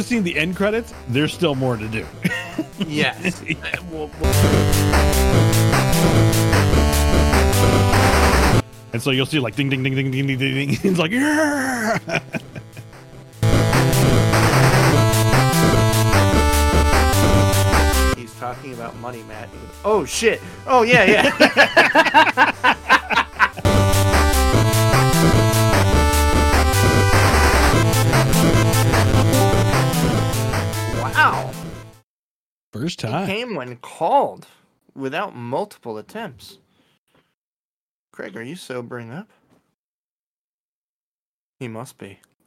I've seen the end credits, there's still more to do. yes. Well, well, and so you'll see like ding ding ding ding ding ding ding. ding. It's like yeah. he's talking about money, Matt. Oh shit. Oh yeah, yeah. First He time. came when called without multiple attempts. Craig, are you sobering up? He must be.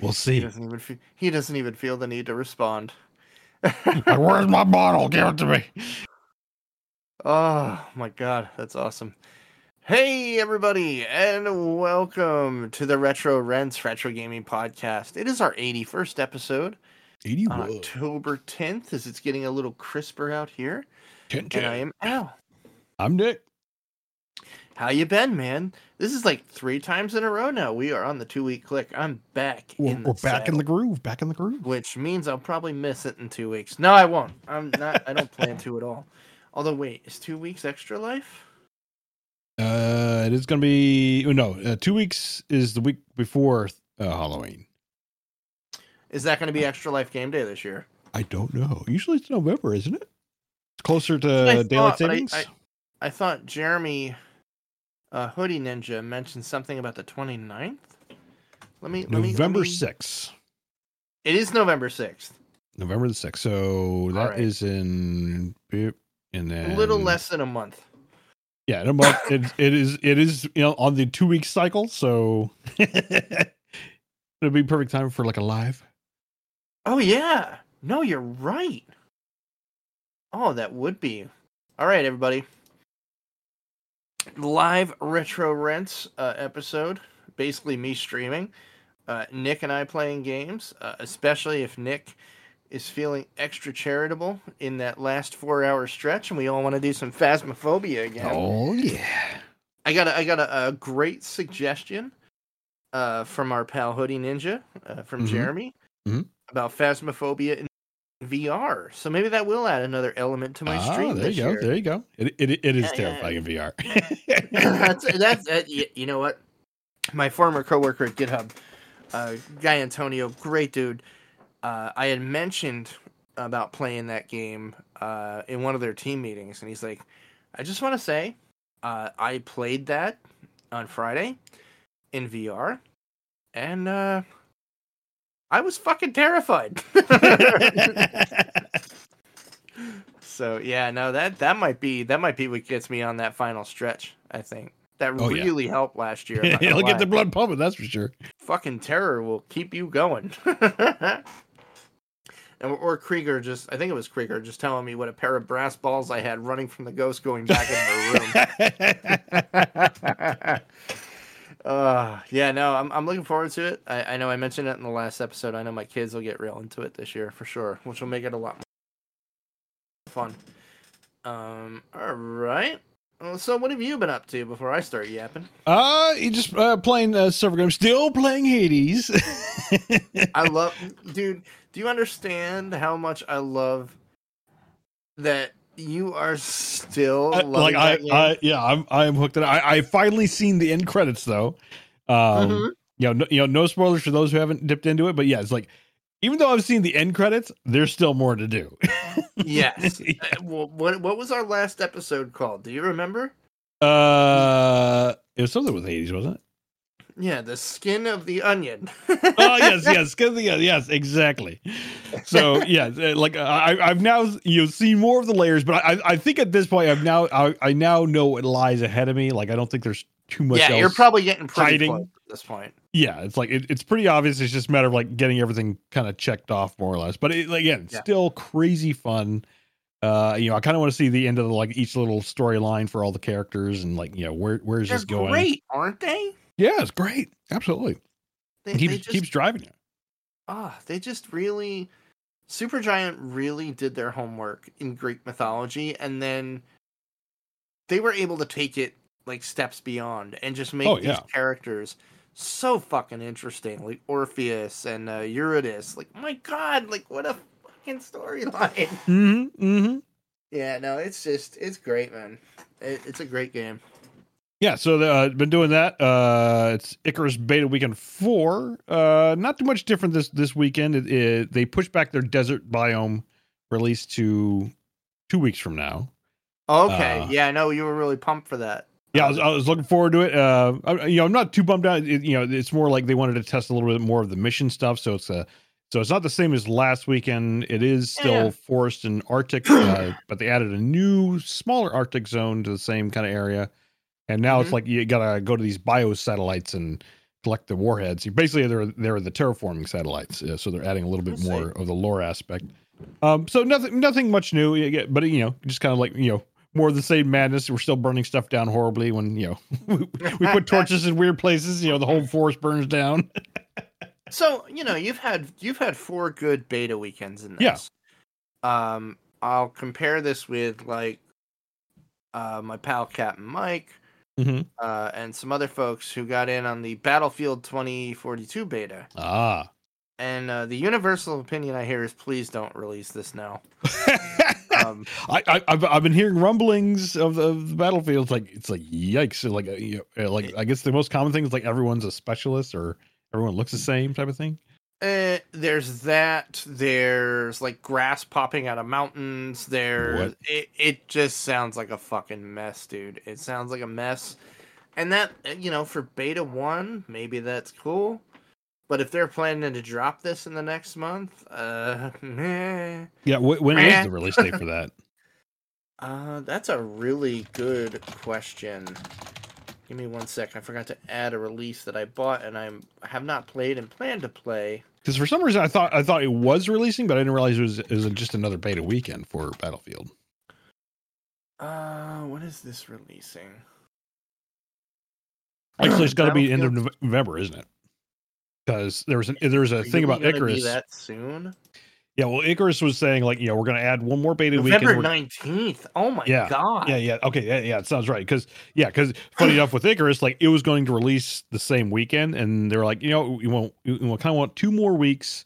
we'll He see. doesn't even feel, he doesn't even feel the need to respond. Where's my bottle? Give it to me. Oh my god, that's awesome. Hey everybody, and welcome to the Retro Rents Retro Gaming Podcast. It is our 81st episode on 81. October 10th as it's getting a little crisper out here. Ten, And I am Al. I'm Nick. How you been, man? This is like three times in a row now. We are on the two week click. I'm back. We're, in the we're back in the groove. Back in the groove. which means I'll probably miss it in two weeks. No, I won't. I'm not. I don't plan to at all. Although, wait, is two weeks extra life? Uh, it is going to be oh, no. Uh, two weeks is the week before uh, Halloween. Is that going to be extra life game day this year? I don't know. Usually it's November, isn't it? It's closer to thought, daylight but I- savings. I, I thought Jeremy uh, Hoodie Ninja mentioned something about the 29th. Let me. Let me- November me- sixth. It is November 6th. November the sixth. So that right. is in and then A little less than a month. Yeah, it, it is. It is. You know, on the two week cycle. So it'll be perfect time for like a live. Oh yeah. No, you're right. Oh, that would be. All right, everybody. Live retro rents uh, episode. Basically, me streaming. Uh, Nick and I playing games, uh, especially if Nick is feeling extra charitable in that last four-hour stretch, and we all want to do some phasmophobia again. Oh yeah. I got a, I got a, a great suggestion uh, from our pal Hoodie Ninja uh, from Mhm. Jeremy Mhm. about phasmophobia in VR. So maybe that will add another element to my Ah, stream. there you go. year. There you go. It it, it is Yeah, yeah, terrifying in VR. that's that's that, you, you know what? My former coworker at GitHub, uh, guy Antonio, great dude. Uh, I had mentioned about playing that game uh, in one of their team meetings, and he's like, "I just want to say, uh, I played that on Friday in VR, and uh, I was fucking terrified." so yeah, no that that might be that might be what gets me on that final stretch. I think that Oh, yeah. really helped last year. I'm not gonna It'll get the blood pumping. That's for sure. fucking terror will keep you going. and or Krieger just I think it was Krieger just telling me what a pair of brass balls I had running from the ghost going back into the room. uh yeah, no, I'm I'm looking forward to it. I, I know I mentioned it in the last episode. I know my kids will get real into it this year for sure, which will make it a lot more fun. Um all right. So what have you been up to before I start yapping? uh, you just uh, playing uh, server games. Still playing Hades. I love, dude. Do you understand how much I love that you are still loving like I? I, yeah, I'm, I am hooked. On. I, I finally seen the end credits though. Um, Mhm. you know, no, you know, no spoilers for those who haven't dipped into it, but yeah, it's like even though I've seen the end credits, there's still more to do. yes. Uh, well, what what was our last episode called? Do you remember? Uh, it was something with Hades, wasn't it? Yeah, the skin of the onion. Oh yes, yes, 'cause the- onion. yes, exactly. So yeah, like I, I've now you know seen more of the layers, but I, I think at this point I've now I, I now know what lies ahead of me. Like I don't think there's too much. yeah, else. you're probably getting pretty hiding. close at this point. yeah, it's like it, it's pretty obvious. It's just a matter of like getting everything kind of checked off more or less. But it, again, Yeah. still crazy fun. Uh, you know, I kind of want to see the end of the, like each little storyline for all the characters and like you know where where's They're this going? great, aren't they? Yeah, it's great. Absolutely, They, it keeps they just keeps driving you. ah, they just really Supergiant really did their homework in Greek mythology and then they were able to take it like steps beyond and just make Oh, these yeah. characters so fucking interesting. Like Orpheus and uh, Eurydice. Like my god, like what a fucking storyline. Mm-hmm. Mm-hmm. Yeah, no, it's just it's great, man. It, it's a great game. Yeah, so uh, been doing that. Uh, it's Icarus Beta Weekend Four. Uh, not too much different this this weekend. It, it, they pushed back their desert biome release to two weeks from now. Okay, Uh, yeah, I know you were really pumped for that. Yeah, I was, I was looking forward to it. Uh, I, you know, I'm not too bummed out. It, you know, it's more like they wanted to test a little bit more of the mission stuff. So it's a, so it's not the same as last weekend. It is still Yeah. forest and Arctic, uh, but they added a new smaller Arctic zone to the same kind of area. And now it's Mhm. like you gotta go to these bio satellites and collect the warheads. You basically they're they're the terraforming satellites, uh, so they're adding a little bit I see. more of the lore aspect. Um, so nothing nothing much new, but you know, just kind of like you know more of the same madness. We're still burning stuff down horribly when you know we put torches in weird places. You know, the whole forest burns down. So you know you've had you've had four good beta weekends in this. Yeah. Um, I'll compare this with like uh, my pal Captain Mike Mhm. uh, and some other folks who got in on the Battlefield 2042 beta. Ah. And uh, the universal opinion I hear is please don't release this now. Um, I, I I've, I've been hearing rumblings of the, of the battlefield. It's like it's like yikes. Like uh, you know, uh, like I guess the most common thing is like everyone's a specialist or everyone looks the same type of thing. Uh, there's that. There's like grass popping out of mountains. There, it it just sounds like a fucking mess, dude. It sounds like a mess. And that uh, you know, for beta one, maybe that's cool. But if they're planning to drop this in the next month, uh, meh. Yeah. Wh- when is Eh. the release date for that? uh, that's a really good question. Give me one sec. I forgot to add a release that I bought and I'm I have not played and plan to play. Because for some reason I thought I thought it was releasing, but I didn't realize it was it was just another beta weekend for Battlefield. Uh, when is this releasing? Actually, it's got to be end of November, isn't it? Because there was an, there was a thing about Icarus. that soon? Yeah, well, Icarus was saying like, you know, we're going to add one more beta November weekend. We're- nineteenth. Oh my Yeah, god! Yeah, yeah, okay, yeah, yeah. It sounds right. Because yeah, because funny enough with Icarus, like it was going to release the same weekend, and they're like, you know, we want we kind of want two more weeks.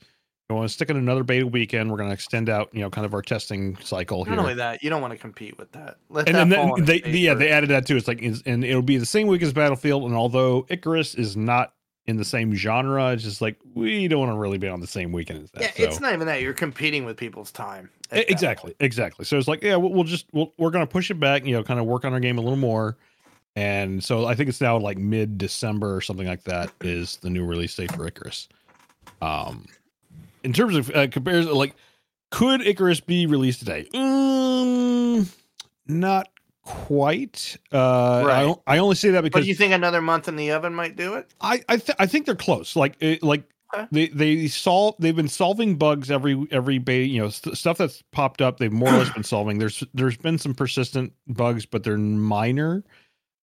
We want to stick in another beta weekend. We're going to extend out, you know, kind of our testing cycle Not here. only that, you don't want to compete with that. Let and, that fall then they, yeah, they added that too. It's like, and it'll be the same week as Battlefield. And although Icarus is not in the same genre, it's just like we don't want to really be on the same weekend as that. Yeah, so. it's not even that. You're competing with people's time. exactly exactly so it's like yeah we'll, we'll just we'll, we're gonna push it back you know kind of work on our game a little more and so i think it's now like mid december or something like that is the new release date for icarus um in terms of uh, comparison like could icarus be released today mm, not quite uh I, Right. o- I only say that because. But you think another month in the oven might do it? I I, th- I think they're close. Like it, like Okay. they they solve they've been solving bugs every every beta you know st- stuff that's popped up. They've more or less been solving. There's there's been some persistent bugs, but they're minor.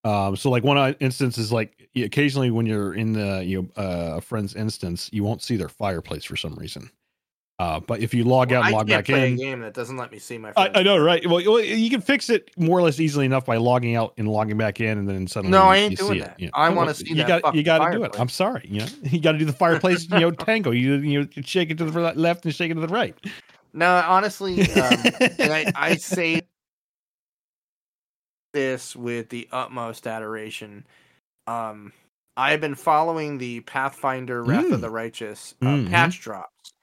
Um, so like one uh, instance is like occasionally when you're in the you know uh, a friend's instance, you won't see their fireplace for some reason. Uh, but if you log out, I and log can't back play in, a game that doesn't let me see my. I, I know, right? Well, well, you can fix it more or less easily enough by logging out and logging back in, and then suddenly No, I ain't doing that. It, you know. I wanna see you that got you got to do it. I'm sorry, you know, you got to do the fireplace, you know, tango. You you shake it to the left and shake it to the right. No, honestly, um, and I, I say this with the utmost adoration. Um, I've been following the Pathfinder Wrath Mm. of the Righteous uh, Mhm. patch drops,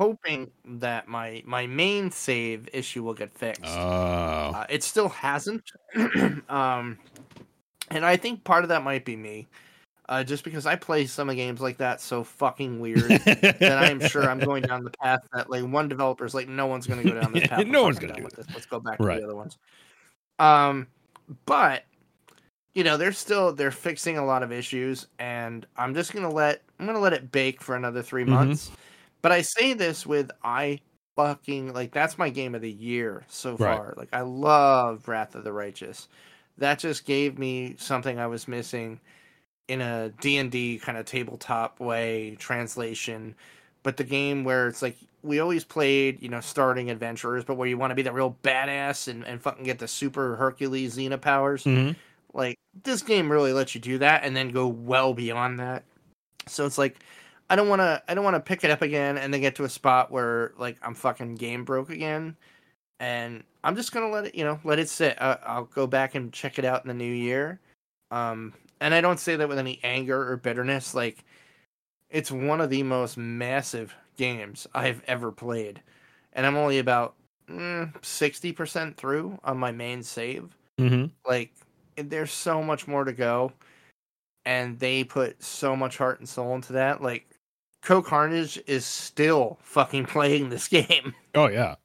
hoping that my my main save issue will get fixed. Oh, Uh, it still hasn't. um, and I think part of that might be me. Uh, just because I play some of games like that so fucking weird that I'm sure I'm going down the path that like one developer's like, no one's going to go down this path. No one's gonna done do this. Let's go back to the other ones. Um, but you know, they're still they're fixing a lot of issues, and I'm just gonna let I'm gonna let it bake for another 3 Mhm. months. But I say this with I fucking like that's my game of the year so Right. far. Like I love Wrath of the Righteous. That just gave me something I was missing in a D&D kind of tabletop way translation. But the game where it's like we always played, you know, starting adventurers, but where you want to be the real badass and, and fucking get the super Hercules Xena powers. Mhm. Like this game really lets you do that and then go well beyond that. So it's like I don't want to I don't want to pick it up again and then get to a spot where like I'm fucking game broke again and I'm just gonna let it, you know, let it sit. I, I'll go back and check it out in the new year. Um, and I don't say that with any anger or bitterness. Like, it's one of the most massive games I've ever played, and I'm only about mm, sixty percent through on my main save. Mm-hmm. Like, there's so much more to go, and they put so much heart and soul into that. Like, Co Carnage is still fucking playing this game Oh yeah.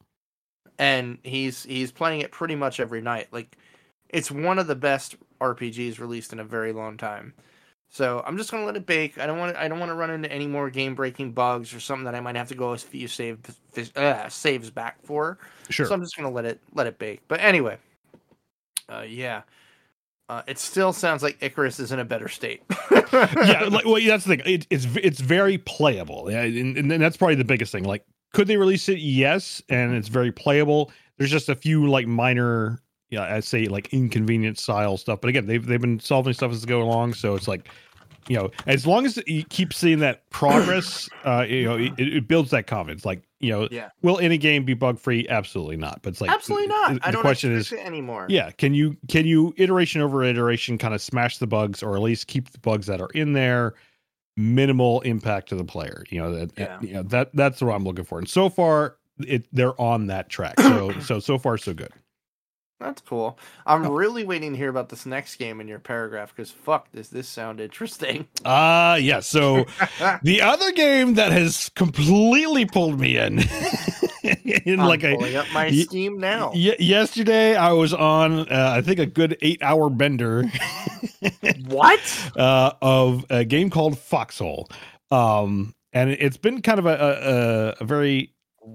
and he's he's playing it pretty much every night. Like it's one of the best RPGs released in a very long time. So I'm just gonna let it bake. I don't want to, I don't want to run into any more game breaking bugs or something that I might have to go a few save uh, saves back for. Sure. So I'm just gonna let it let it bake. But anyway, uh, yeah, uh, it still sounds like Icarus is in a better state. yeah, like well, that's the thing. It, it's it's very playable, yeah, and, and that's probably the biggest thing. Like, could they release it? Yes, and it's very playable. There's just a few like minor, yeah, I'd say like inconvenient style stuff. But again, they've they've been solving stuff as they go along, so it's like, you know, as long as you keep seeing that progress, uh, you know, it, it builds that confidence. Like, you know, Yeah. will any game be bug free? Absolutely not. But it's like Absolutely not. The, I don't question is, it anymore. yeah, can you can you iteration over iteration kind of smash the bugs or at least keep the bugs that are in there minimal impact to the player? You know that Yeah. you know that that's what I'm looking for. And so far it they're on that track. So so so far so good. That's cool. I'm Oh. really waiting to hear about this next game in your paragraph because fuck, does this sound interesting? Uh yeah, so the other game that has completely pulled me in in I'm like a up my Ye- Steam now. Y- yesterday I was on uh, I think a good 8 hour bender What? uh, of a game called Foxhole. Um, and it- it's been kind of a, a, a very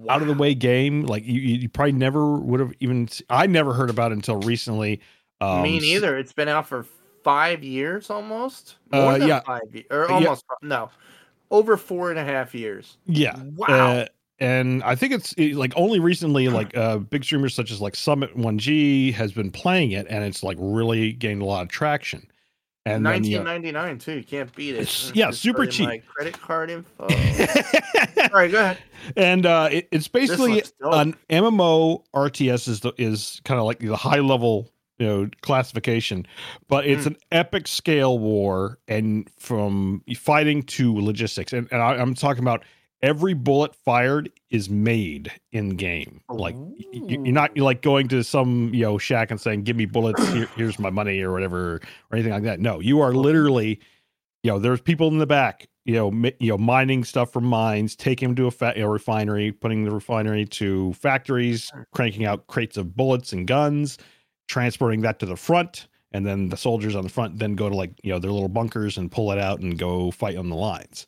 out of the way game. Like you, you probably never would have even, I never heard about it until recently. Um, Me neither. It's been out for five years almost. Uh, than yeah. five years, or almost fi- no, over four and a half years. Yeah. Wow. Uh, and I think it's it- like only recently, like uh, big streamers such as like Summit 1G has been playing it, and it's like really gained a lot of traction. And then, you 1999 too. You can't beat it. Yeah, just super cheap. My credit card info. All right, go ahead. and uh, it, it's basically an MMO RTS is the, is kind of like the high level you know classification, but it's Mm. an epic scale war and from fighting to logistics, and, and I, I'm talking about every bullet fired is made in game. Like y- y- you're not you're like going to some you know shack and saying, "Give me bullets. Here, here's my money" or whatever or anything like that. No, you are literally you know there's people in the back you know mi- you know mining stuff from mines taking them to a, fa- a refinery putting the refinery to factories cranking out crates of bullets and guns transporting that to the front and then the soldiers on the front then go to like you know their little bunkers and pull it out and go fight on the lines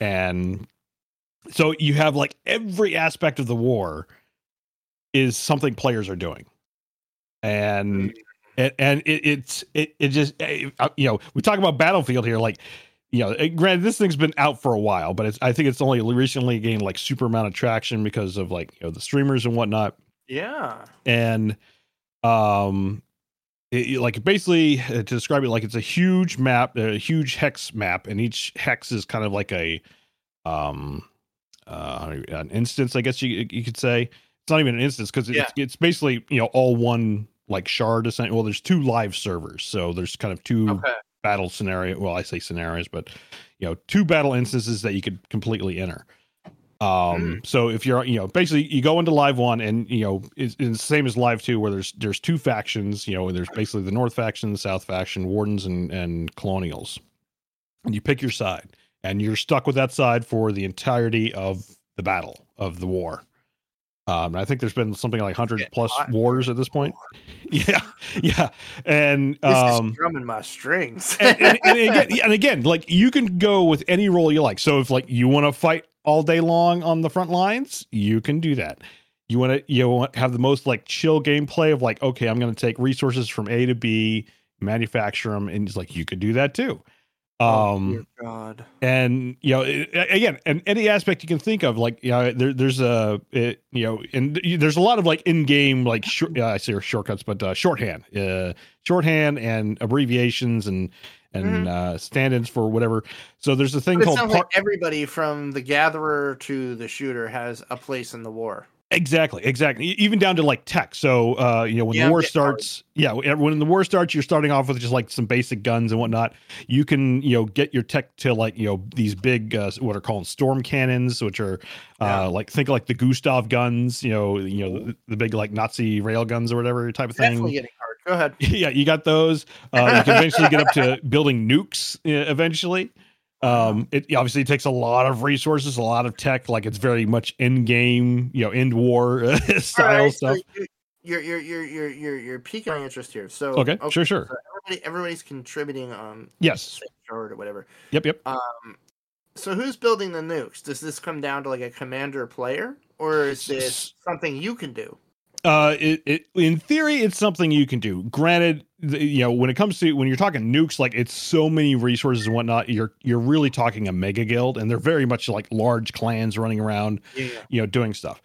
and so you have like every aspect of the war is something players are doing. And and, and it, it's it, it just eh, uh, you know we talk about battlefield here like you know eh, granted this thing's been out for a while but it's i think it's only recently gained like super amount of traction because of like you know the streamers and whatnot. Yeah. and um it, it- like basically uh, to describe it like it's a huge map a huge hex map and each hex is kind of like a um uh an instance i guess you you could say. It's not even an instance because it's, Yeah. it's basically you know all one like shard well there's two live servers so there's kind of two Okay. battle scenario well i say scenarios but you know two battle instances that you could completely enter. Um so if you're you know basically you go into live one and you know it's, it's the same as live two where there's there's two factions you know there's basically the north faction the south faction wardens and and colonials. And you pick your side and you're stuck with that side for the entirety of the battle of the war um i think there's been something like 100 Getting plus wars at this point yeah yeah and This um is drumming my strings. and, and, and again, and again, like you can go with any role you like. So if like you want to fight all day long on the front lines, you can do that. You want to you want have the most like chill gameplay of like, okay, I'm going to take resources from A to B, manufacture them, and it's like you could do that too. Oh, Um, dear God. and you know it- again and any aspect you can think of like you know there, there's a it, you know and there's a lot of like in-game like short, uh, i say shortcuts but uh, shorthand uh shorthand and abbreviations and and Mhm. uh, stand-ins for whatever. So there's a thing called par- like everybody from the gatherer to the shooter has a place in the war. Exactly, exactly. Even down to like tech. So, uh, you know, when Yeah, the war starts, yeah, when the war starts, you're starting off with just like some basic guns and whatnot. You can, you know, get your tech to like, you know, these big, uh, what are called storm cannons, which are, Yeah. uh, like think like the Gustav guns, you know, you know, the, the big like Nazi rail guns or whatever type of Definitely thing. getting hard. Go ahead. yeah, you got those. Uh, you can eventually get up to building nukes uh, eventually. Um, it obviously takes a lot of resources, a lot of tech. Like it's very much end game, you know, end war uh, style right, stuff. So you- you're you're you're you're you're you're piquing my interest here. So Okay, sure, sure. so everybody everybody's contributing on Yes. or whatever. Yep. Yep. Um, so who's building the nukes? Does this come down to like a commander player, or is this something you can do? Uh, it, it in theory, it's something you can do. Granted, you know, when it comes to when you're talking nukes, like it's so many resources and whatnot. You're you're really talking a mega guild, and they're very much like large clans running around. Yeah. you know, doing stuff.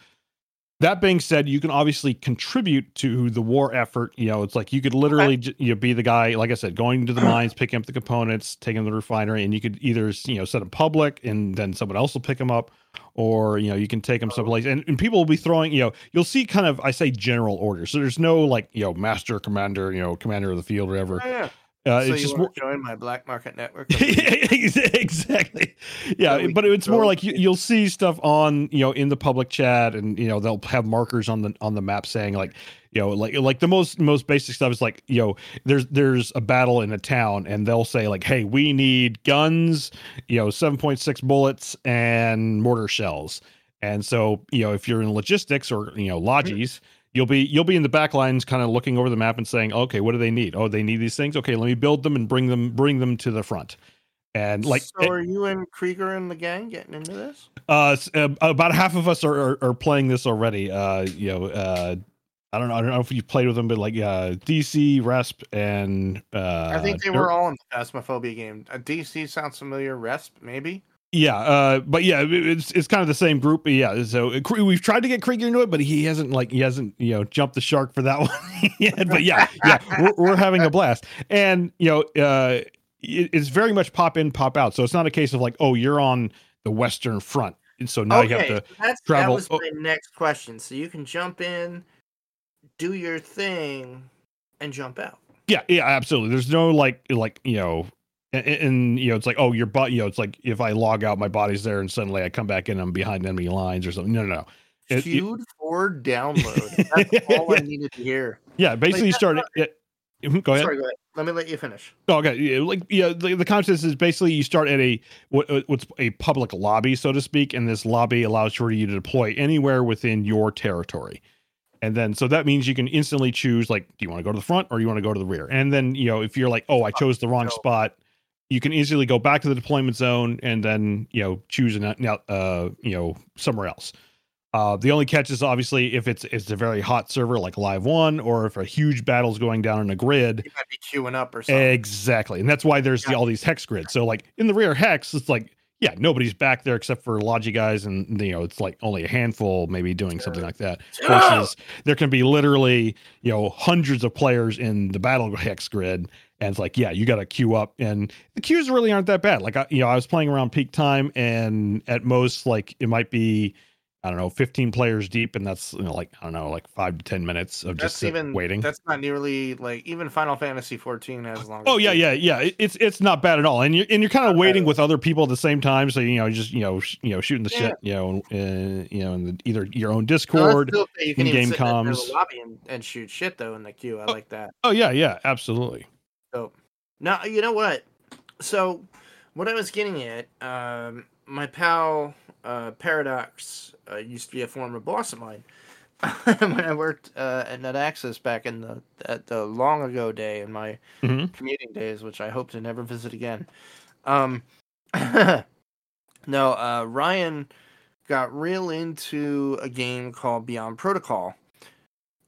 That being said, you can obviously contribute to the war effort. You know, it's like you could literally j you know, be the guy, like I said, going to the mm-hmm. mines, picking up the components, taking them to the refinery, and you could either you know set them public, and then someone else will pick them up, or you know you can take them uh-huh. someplace, and, and people will be throwing. You know, you'll see kind of I say general orders. So there's no like you know master, commander, you know commander of the field, whatever. yeah. Uh, so it's you just more, join my black market network? exactly. Yeah So but it's more like you, you'll see stuff on you know in the public chat and you know they'll have markers on the on the map saying like you know like like the most most basic stuff is like you know there's there's a battle in a town and they'll say like hey we need guns you know 7.6 bullets and mortar shells. And so you know if you're in logistics or you know logis you'll be you'll be in the back lines kind of looking over the map and saying okay what do they need oh they need these things okay let me build them and bring them bring them to the front and like so are you and Krieger and the gang getting into this? uh, uh, about half of us are, are, are playing this already. Uh, you know, uh, I don't know. I don't know if you played with them, but like uh, DC, Resp, and uh, I think they were all in the Phasmophobia game. Uh, DC sounds familiar. Resp maybe. Yeah, uh, but yeah, it's it's kind of the same group. But yeah, so uh, we've tried to get Krieger into it, but he hasn't like he hasn't you know jumped the shark for that one yet. But yeah, yeah, we're, we're having a blast, and you know, uh, it, it's very much pop in, pop out. So it's not a case of like, oh, you're on the Western Front, and so now you have to. that's, travel- That was oh. my next question. So you can jump in, do your thing, and jump out. Yeah, yeah, absolutely. There's no like like you know, and, and you know it's like oh your butt you know it's like if I log out my body's there and suddenly I come back in I'm behind enemy lines or something. No, no, no. It- it- for download. That's all I needed to hear. Yeah, basically you that's start. not- it- Mhm, go ahead. Sorry, go ahead. Let me let you finish. Oh, okay, yeah, like yeah, the, the concept is basically you start at a what uh, what's a public lobby, so to speak, and this lobby allows for you to deploy anywhere within your territory. And then so that means you can instantly choose like, do you want to go to the front or you want to go to the rear? And then you know if you're like, oh, I chose the wrong spot, you can easily go back to the deployment zone and then you know choose an uh you know somewhere else. Uh, the only catch is obviously if it's it's a very hot server like Live One, or if a huge battle's going down in a grid, You might be queuing up or something. Exactly. And that's why there's the, all these hex grids. So like in the rear hex, it's like, yeah, nobody's back there except for Logi guys and you know, it's like only a handful maybe doing something like that. Versus there can be literally, you know, hundreds of players in the battle hex grid. And it's like, yeah, you got to queue up. And the queues really aren't that bad. Like, I, you know, I was playing around peak time and at most, like, it might be, I don't know, 15 players deep. And that's you know, like, I don't know, like five to 10 minutes of just That's sit- even waiting. That's not nearly like even Final Fantasy 14 has long Oh yeah, yeah, yeah. It- It's it's not bad at all, and you're and you're kind of waiting with other people at the same time, so you know, just you know, sh- you know, shooting the Yeah. shit, you know, uh, you know, in the, either your own No, Discord. still- you can even in-game sit in the comms. lobby and, and shoot shit though in the queue. I like that. oh yeah, yeah, absolutely. So now you know what. So what I was getting at, um, my pal uh, Paradox uh, used to be a former boss of mine. when I worked uh, at NetAccess back in the at the long ago day in my hmm commuting days, which I hope to never visit again. Um, no, uh, Ryan got real into a game called Beyond Protocol,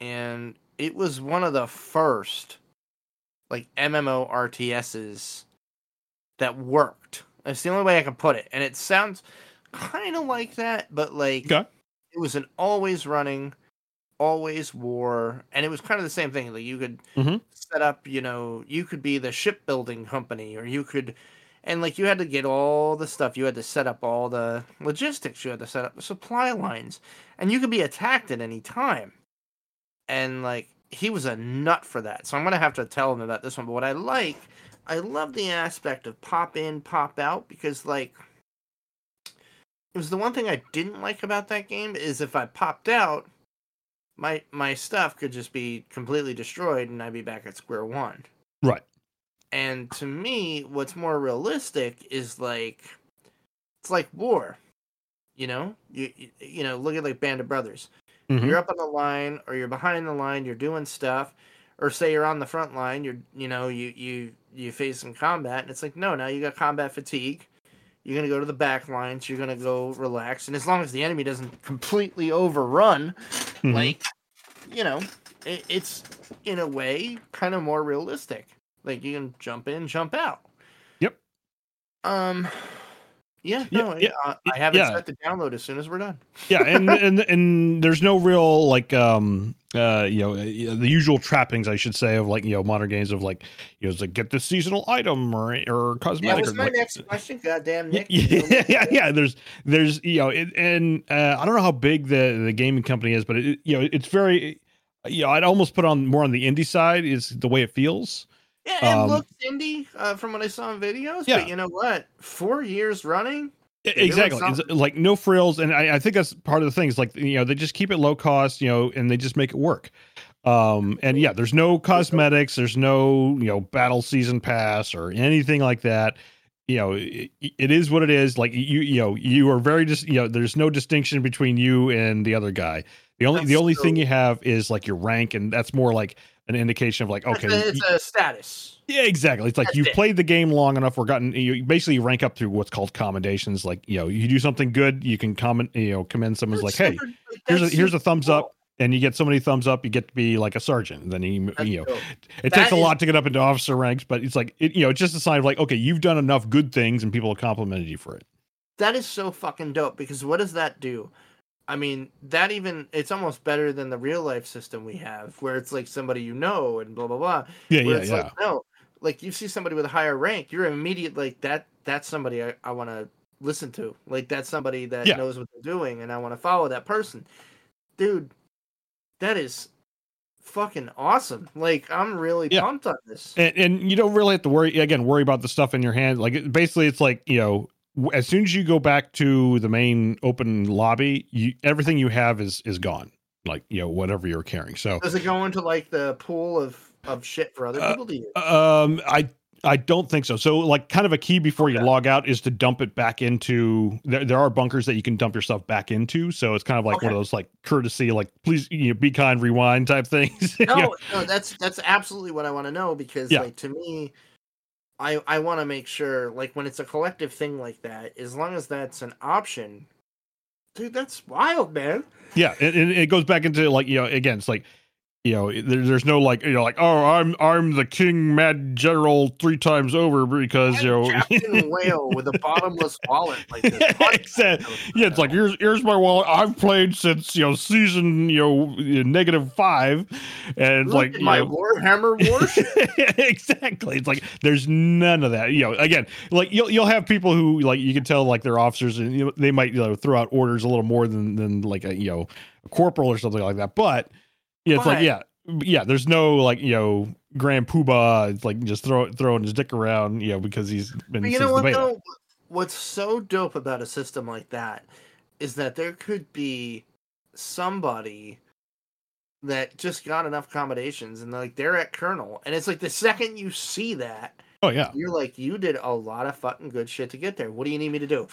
and it was one of the first like MMO RTSs that worked. That's the only way I can put it, and it sounds kind of like that, but like Okay. it was an always running, always war, and it was kind of the same thing. Like you could Mhm. set up, you know, you could be the shipbuilding company, or you could, and like you had to get all the stuff. You had to set up all the logistics. You had to set up the supply lines, and you could be attacked at any time. And like he was a nut for that, so I'm gonna have to tell him about this one. But what I like, I love the aspect of pop in, pop out, because like it was the one thing I didn't like about that game is if I popped out, my my stuff could just be completely destroyed and I'd be back at square one. Right. And to me, what's more realistic is like it's like war. You know, you you, you know, look at like Band of Brothers. Mhm. You're up on the line, or you're behind the line. You're doing stuff, or say you're on the front line. You're you know you you you face some combat, and it's like no, now you got combat fatigue. You're gonna go to the back lines. You're gonna go relax, and as long as the enemy doesn't completely overrun, Mhm. like you know, it, it's in a way kind of more realistic. Like you can jump in, jump out. Yep. Um. Yeah. Yeah, No. yeah, I, I have it yeah. set to download as soon as we're done. yeah and and and there's no real like um uh you know uh, the usual trappings i should say of like you know modern games of like you know it's like get the seasonal item or or That cosmetic was or, my like, next question. Goddamn, Nick. yeah, yeah, yeah. There's, there's, you know, it, and uh, I don't know how big the the gaming company is, but it, you know, it's very, you know, I'd almost put on more on the indie side is the way it feels. Yeah, it Um, looks indie uh, from what I saw in videos. Yeah. But you know what? Four years running. Exactly, it's like no frills, and I, I think that's part of the thing. Is like you know they just keep it low cost, you know, and they just make it work. Um, and yeah, there's no cosmetics, there's no you know battle season pass or anything like that. You know, it, it is what it is. Like you, you know, you are very just you know, there's no distinction between you and the other guy. The only the only so- thing you have is like your rank, and that's more like an indication of like okay, it's, a, it's a status. yeah, exactly. It's like That's you've it. played the game long enough. We're gotten you basically rank up through what's called commendations. Like you know, you do something good, you can comment. You know, commend someone's like, That's hey, here's a here's a thumbs cool. up, and you get so many thumbs up, you get to be like a sergeant. And then you That's you know, dope. it That takes a is- lot to get up into officer ranks, but it's like it, you know, it's just a sign of like, okay, you've done enough good things, and people have complimented you for it. That is so fucking dope because what does that do? I mean, that even it's almost better than the real life system we have, where it's like somebody you know and blah blah blah. Yeah, yeah, it's yeah. like no, like you see somebody with a higher rank, you're immediate like that. That's somebody I, I want to listen to. Like that's somebody that Yeah. knows what they're doing, and I want to follow that person. Dude, that is fucking awesome. Like I'm really Yeah. pumped on this. and, and you don't really have to worry again worry about the stuff in your hand like basically it's like you know as soon as you go back to the main open lobby you everything you have is is gone like you know whatever you're carrying so Does it go into like the pool of of shit for other Uh, people to use? um i i don't think so so like kind of a key before you Okay. log out is to dump it back into there, there are bunkers that you can dump your stuff back into so it's kind of like one of those like courtesy like please you know be kind rewind type things no, know? no, that's that's absolutely what I want to know because Yeah. like to me, I I want to make sure like when it's a collective thing like that, as long as that's an option, dude, that's wild, man. Yeah, and, and it goes back into like you know again, it's like you know there, there's no like you know like oh I'm I'm the king mad general three times over because you I'm know Captain Whale with a bottomless wallet like this. Exactly. yeah it's like here's here's my wallet I've played since you know season you know negative five and Look like my know, Warhammer warship. exactly. It's like there's none of that. You know, again, like you'll you'll have people who like you can tell like they're officers and you know, they might you know throw out orders a little more than than like a you know a corporal or something like that. But yeah, it's like yeah, yeah. There's no like you know Grand Poobah it's like just throw throwing his dick around you know because he's been But you know what though? What's so dope about a system like that is that there could be somebody that just got enough accommodations and like they're at Colonel, and it's like the second you see that, Oh yeah. you're like, you did a lot of fucking good shit to get there. What do you need me to do?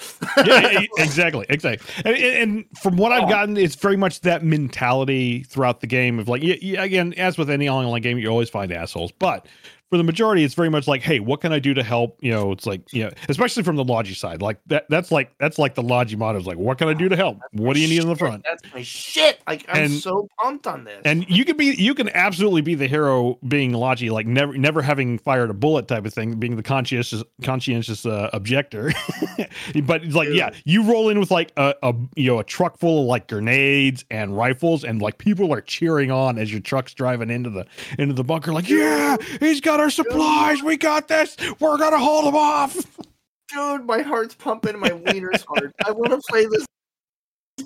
yeah, exactly, exactly. And, and from what I've gotten, it's very much that mentality throughout the game of like, yeah, again, as with any online game, you always find assholes. But for the majority, it's very much like, hey, what can I do to help? You know, it's like, you know, especially from the Logi side, like that. That's like that's like the Logi motto is like, what can I do to help? What do you need in the front? That's my shit. Like I'm And- so pumped on this. And you can be, you can absolutely be the hero, being Logi, like never, never having fired a bullet type of thing, being the conscientious, conscientious uh, objector. but it's like, yeah, you roll in with like a, a, you know, a truck full of like grenades and rifles, and like people are cheering on as your truck's driving into the into the bunker, like, yeah, he's got our supplies, we got this, we're gonna hold them off. dude, my heart's pumping, my wiener's hard. I want to play this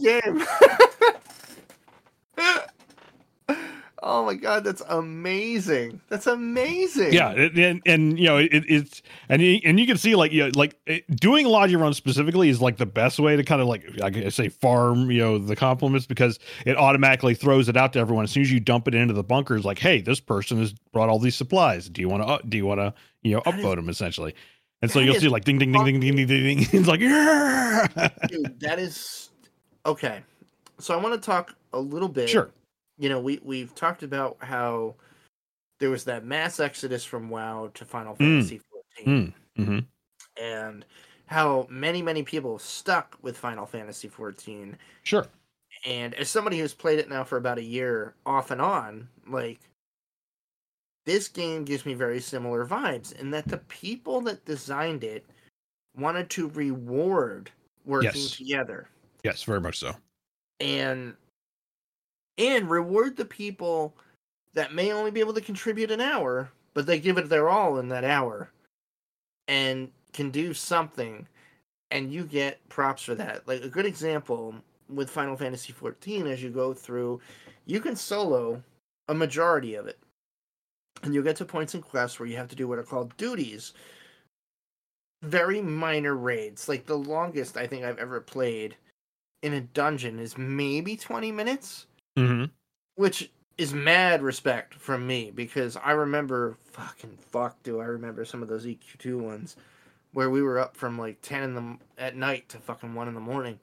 game. oh my god, that's amazing! That's amazing. Yeah, and and you know it, it's and you, and you can see like you know, like it, doing Logi run specifically is like the best way to kind of like I say farm you know the compliments because it automatically throws it out to everyone as soon as you dump it into the bunkers. Like, hey, this person has brought all these supplies. Do you want to uh, do you want to you know upvote them essentially? And so you'll see like ding ding ding ding ding ding ding. ding. It's like yeah, dude, that is okay. So I want to talk a little bit. sure. You know, we we've talked about how there was that mass exodus from WoW to Final Fantasy XIV. Mm, hmm and how many many people stuck with Final Fantasy 14 Sure. and as somebody who's played it now for about a year off and on like this game gives me very similar vibes in that the people that designed it wanted to reward working Yes. together Yes, very much so. and and reward the people that may only be able to contribute an hour but they give it their all in that hour and can do something and you get props for that. Like a good example with final fantasy 14 as you go through you can solo a majority of it and you'll get to points in quests where you have to do what are called duties. Very minor raids. Like the longest i think i've ever played in a dungeon is maybe 20 minutes hmm which is mad respect from me because I remember fucking fuck do I remember some of those EQ2 ones where we were up from like 10 in the at night to fucking 1 in the morning.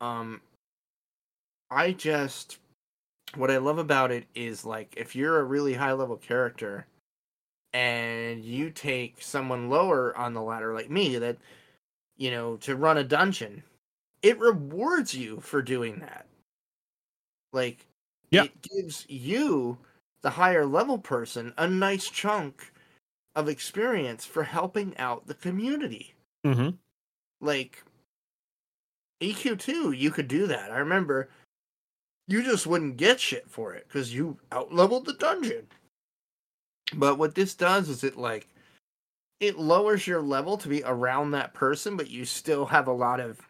Um I just what I love about it is like if you're a really high level character and you take someone lower on the ladder like me that you know to run a dungeon it rewards you for doing that like Yeah. it gives you the higher level person a nice chunk of experience for helping out the community hmm like EQ2, you could do that. I remember you just wouldn't get shit for it because you outleveled the dungeon. But what this does is it like it lowers your level to be around that person, but you still have a lot of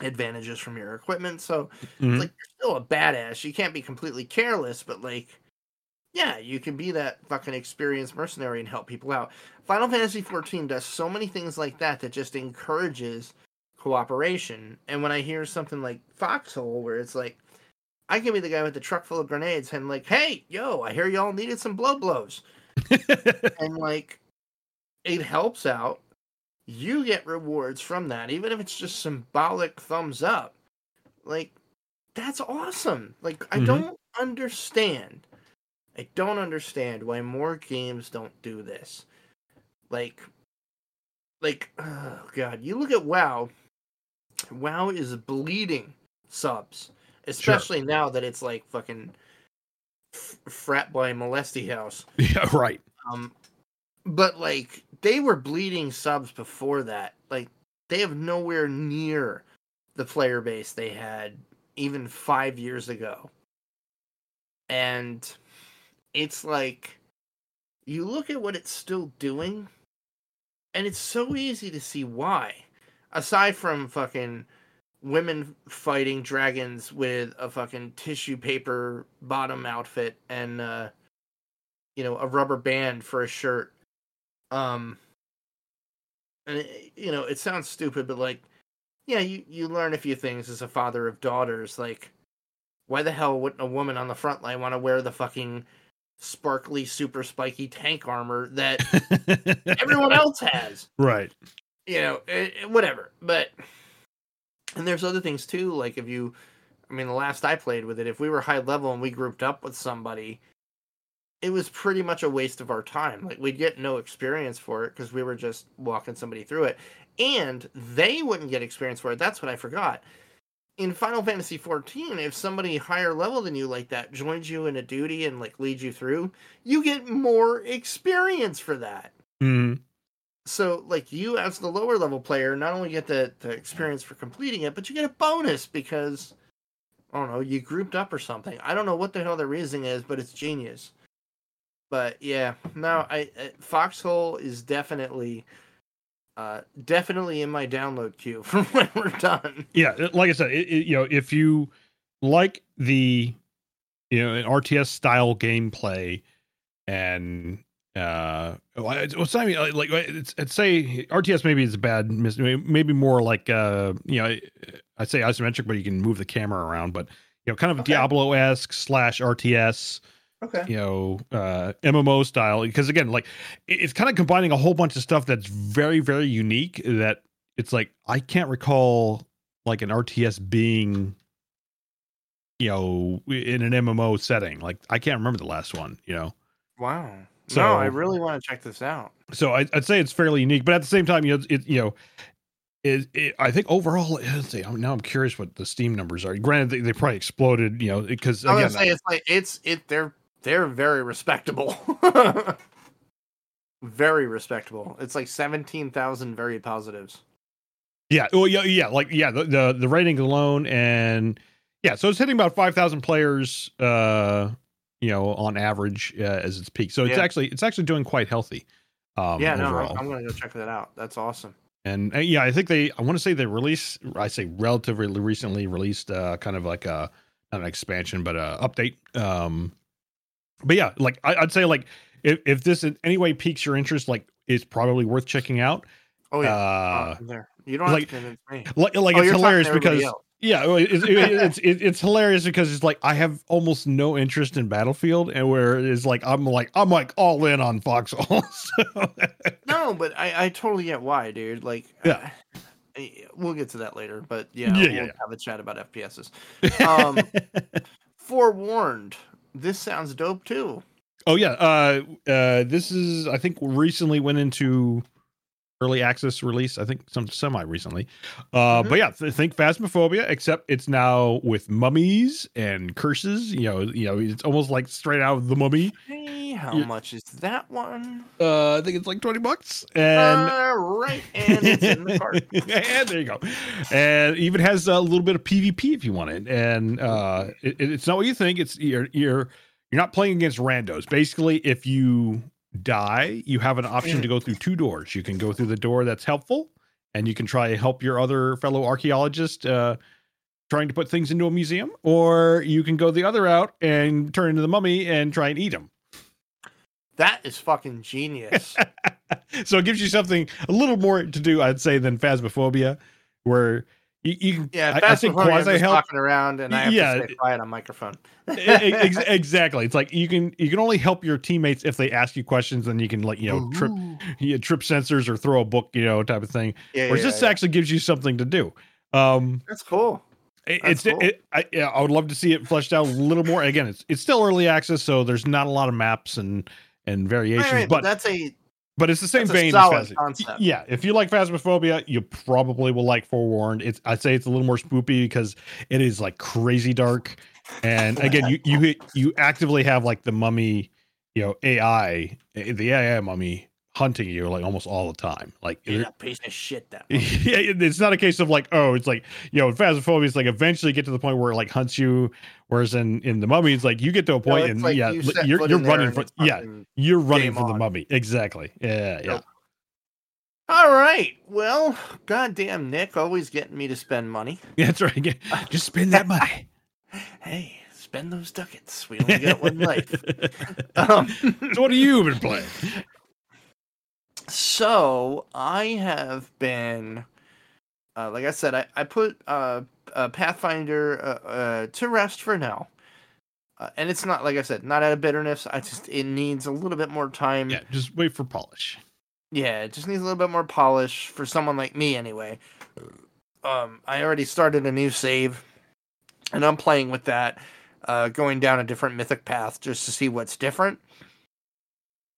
advantages from your equipment. So Mhm. like you're still a badass. You can't be completely careless, but like yeah, you can be that fucking experienced mercenary and help people out. Final Fantasy XIV does so many things like that that just encourages cooperation. And when I hear something like Foxhole, where it's like, I can be the guy with the truck full of grenades and like, hey, yo, I hear y'all needed some blow blows. and like, it helps out. You get rewards from that, even if it's just symbolic thumbs up. Like, that's awesome. Like, I Mhm. don't understand. I don't understand why more games don't do this. Like, like, oh god, you look at WoW. WoW is bleeding subs, especially now that it's like fucking f- frat boy molesty house. yeah, right. Um, but like they were bleeding subs before that. Like they have nowhere near the player base they had even five years ago. And it's like you look at what it's still doing, and it's so easy to see why. Aside from fucking women fighting dragons with a fucking tissue paper bottom outfit and uh you know a rubber band for a shirt um and it, you know it sounds stupid but like yeah you you learn a few things as a father of daughters like why the hell wouldn't a woman on the front line want to wear the fucking sparkly super spiky tank armor that everyone else has right. you know, eh, eh, whatever. But and there's other things too. Like if you, I mean, the last I played with it, if we were high level and we grouped up with somebody, it was pretty much a waste of our time. Like we'd get no experience for it because we were just walking somebody through it, and they wouldn't get experience for it. That's what I forgot. In Final Fantasy XIV, if somebody higher level than you like that joins you in a duty and like leads you through, you get more experience for that. Mhm. So, like you as the lower level player, not only get the, the experience for completing it, but you get a bonus because I don't know, you grouped up or something. I don't know what the hell the reasoning is, but it's genius. But yeah, no, I, I Foxhole is definitely, uh, definitely in my download queue for when we're done. Yeah, like I said, it, it- you know, if you like the you know an RTS style gameplay and uh it's not even, like it's, it's say RTS maybe is a bad mis- maybe more like uh you know I say isometric but you can move the camera around but you know kind of Okay. Diablo esque slash RTS Okay. you know uh mmo style because again like it's kind of combining a whole bunch of stuff that's very very unique that it's like i can't recall like an rts being you know in an mmo setting like i can't remember the last one you know Wow. So- no, I really want to check this out. so I, i'd say it's fairly unique but at the same time you know it you know it, it, I think overall, let's see, I'm- now I'm curious what the Steam numbers are. Granted, they, they probably exploded, you know, because I was again, gonna say it's like it's it they're they're very respectable. very respectable. It's like seventeen thousand very positives. Yeah. Well, yeah, yeah. Like, yeah, the, the the rating alone, and yeah, so it's hitting about five thousand players, uh, you know, on average uh, as its peak. So it's Yeah. actually it's actually doing quite healthy. Um, yeah, no, overall. I'm, I'm gonna go check that out. That's awesome. and uh, yeah, I think they I want to say they released I say relatively recently released uh, kind of like a not an expansion but a update. Um, but yeah, like I, I'd say like if if this in any way piques your interest, like it's probably worth checking out. Oh yeah, Uh, Oh, there. You don't like- have to convince me. like like Oh, it's you're talking to hilarious because else. yeah well, it's, it's it's hilarious because it's like i have almost no interest in battlefield and where it's like i'm like i'm like all in on foxhole so, No, but I I totally get why, dude. Like Yeah. uh, we'll get to that later, but yeah, Yeah, we'll yeah, yeah. have a chat about FPSs. Um, Forewarned, this sounds dope too. oh yeah uh uh this is i think recently went into early access release i think some semi recently uh Mhm. but yeah th- think phasmophobia except it's now with mummies and curses you know you know it's almost like straight out of the mummy Hey, how much is that one? uh i think it's like 20 bucks and right, and it's in the cart. and there you go. And even has a little bit of PvP if you want it. And uh, it, it's not what you think. It's you're you're you're not playing against randos. Basically, if you die, you have an option to go through two doors. You can go through the door that's helpful, and you can try to help your other fellow archaeologist uh, trying to put things into a museum, or you can go the other route and turn into the mummy and try and eat him. That is fucking genius. so it gives you something a little more to do, I'd say, than phasmophobia, where you, you can. Yeah, I, I fast think I'm quasi just help. talking around, and I have Yeah. to stay quiet on microphone. Ex- exactly. It's like you can you can only help your teammates if they ask you questions, and you can like you know trip Ooh. you trip sensors or throw a book, you know, type of thing. Yeah, Whereas yeah, this yeah. actually gives you something to do. Um, that's cool. it- That's it's cool. it, I, yeah, I would love to see it fleshed out a little more. Again, it's it's still early access, so there's not a lot of maps and and variations, Right, right, but that's a but it's the same that's vein as concept. Yeah, if you like Phasmophobia, you probably will like Forewarned. It's I'd say it's a little more spoopy because it is like crazy dark. And again, you you you actively have like the mummy, you know, AI, eh, the AI mummy hunting you like almost all the time. Like He's a piece of shit. That yeah, it's not a case of like, oh, it's like, you know, in Phasmophobia, it's like eventually get to the point where it like hunts you. Whereas in, in the mummy, it's like you get to a point it's and like yeah, you li- set you're, you're running and for, yeah, you're running game for the mummy. Exactly. Yeah. Yeah. Nope. All right. Well, goddamn Nick, always getting me to spend money. Yeah, that's right. Just spend that money. Hey, spend those ducats. We only got one life. Um, so what have you been playing? So I have been, uh, like I said, I I put uh, uh Pathfinder uh, uh, to rest for now. Uh, and it's not like I said, not out of bitterness. I just it needs a little bit more time. Yeah, just wait for polish. Yeah, it just needs a little bit more polish for someone like me anyway. Um, I already started a new save, and I'm playing with that, uh, going down a different mythic path just to see what's different.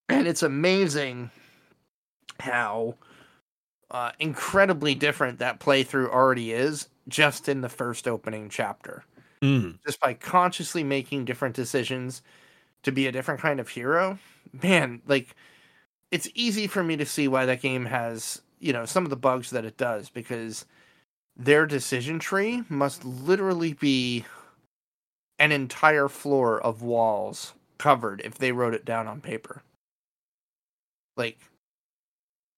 and it's amazing how uh, incredibly different that playthrough already is just in the first opening chapter. Mm. Just by consciously making different decisions to be a different kind of hero, man, like it's easy for me to see why that game has, you know, some of the bugs that it does because their decision tree must literally be an entire floor of walls covered if they wrote it down on paper. Like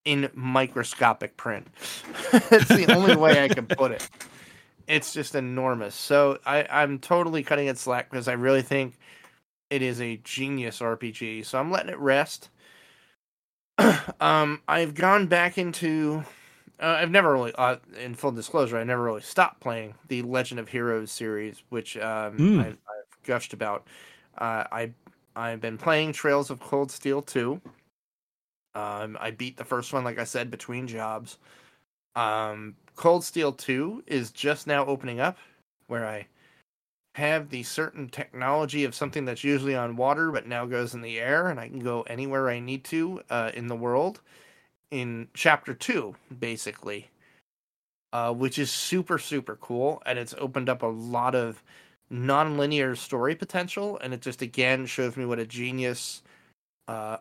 in microscopic print. it's the only way I can put it. It's just enormous. So I, I'm totally cutting it slack because I really think it is a genius RPG. So I'm letting it rest. um, I've gone back into. Uh, I've never really, uh, in full disclosure, I never really stopped playing the Legend of Heroes series, which um, Mm. I've, I've gushed about. Uh, I I've been playing Trails of Cold Steel 2. Um, I beat the first one, like I said, between jobs. Um, Cold Steel 2 is just now opening up, where I have the certain technology of something that's usually on water but now goes in the air, and I can go anywhere I need to uh, in the world in Chapter 2, basically. Uh, which is super, super cool, and it's opened up a lot of non-linear story potential, and it just again shows me what a genius uh,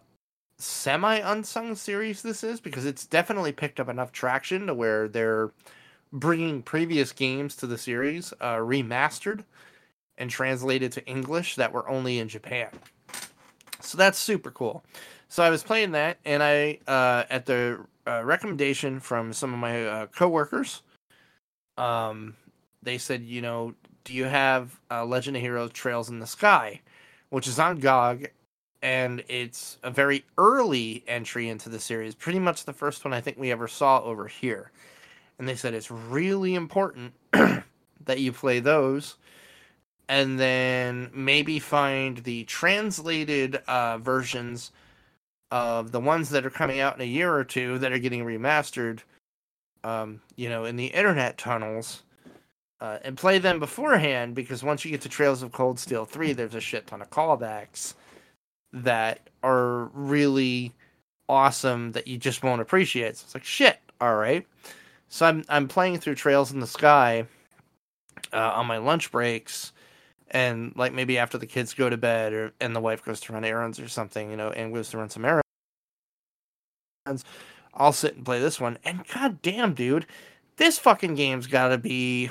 semi unsung series this is because it's definitely picked up enough traction to where they're bringing previous games to the series uh, remastered and translated to English that were only in Japan. So that's super cool. So I was playing that, and I uh, at the uh, recommendation from some of my uh, coworkers, um, they said, you know, do you have uh, Legend of Heroes Trails in the Sky, which is on GOG, and it's a very early entry into the series, pretty much the first one I think we ever saw over here. And they said it's really important that you play those and then maybe find the translated uh, versions of the ones that are coming out in a year or two that are getting remastered, um, you know, in the internet tunnels. Uh, and play them beforehand because once you get to Trails of Cold Steel 3, there's a shit ton of callbacks that are really awesome that you just won't appreciate. So it's like shit. All right. So I'm I'm playing through Trails in the Sky uh, on my lunch breaks, and like maybe after the kids go to bed or and the wife goes to run errands or something, you know, and goes to run some errands. I'll sit and play this one, and god damn, dude, this fucking game's got to be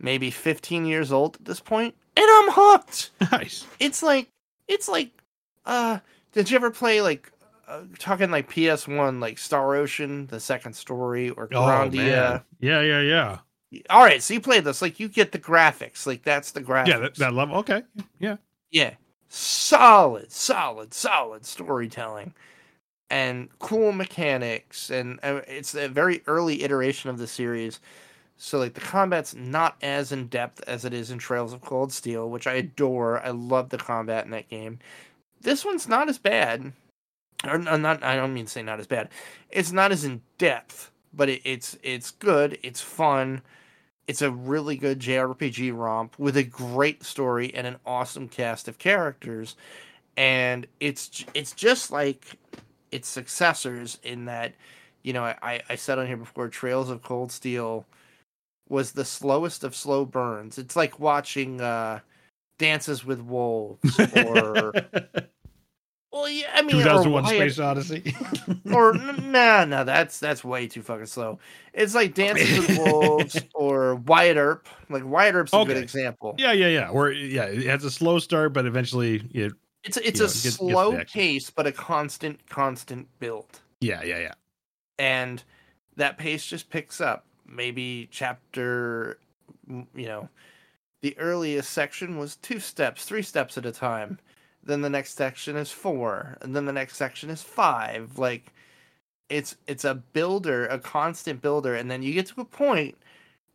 maybe 15 years old at this point, and I'm hooked Nice. it's like it's like uh did you ever play like uh, talking like ps1 like star ocean the second story or Oh Grandia? man. Yeah, yeah, yeah. all right so you played this like you get the graphics like that's the graphics Yeah, that, that level. Okay. Yeah. yeah solid solid solid storytelling and cool mechanics and uh, it's a very early iteration of the series so like the combat's not as in depth as it is in Trails of Cold Steel, which I adore. I love the combat in that game. This one's not as bad, or not. I don't mean to say not as bad. It's not as in depth, but it, it's it's good. It's fun. It's a really good JRPG romp with a great story and an awesome cast of characters, and it's it's just like its successors in that. You know, I, I said on here before, Trails of Cold Steel was the slowest of slow burns. It's like watching uh Dances with Wolves or well yeah, I mean or 2001 Wyatt- Space Odyssey. or nah nah that's that's way too fucking slow. It's like Dances with Wolves or Wyatt Earp. Like Wyatt Earp's a good example. yeah, yeah, yeah. Where yeah, it has a slow start, but eventually it It's it's a it gets- gets slow the pace but a constant constant build. yeah, yeah, yeah. and that pace just picks up. Maybe chapter, you know, the earliest section was two steps, three steps at a time. Then the next section is four, and then the next section is five. Like, it's it's a builder, a constant builder, and then you get to a point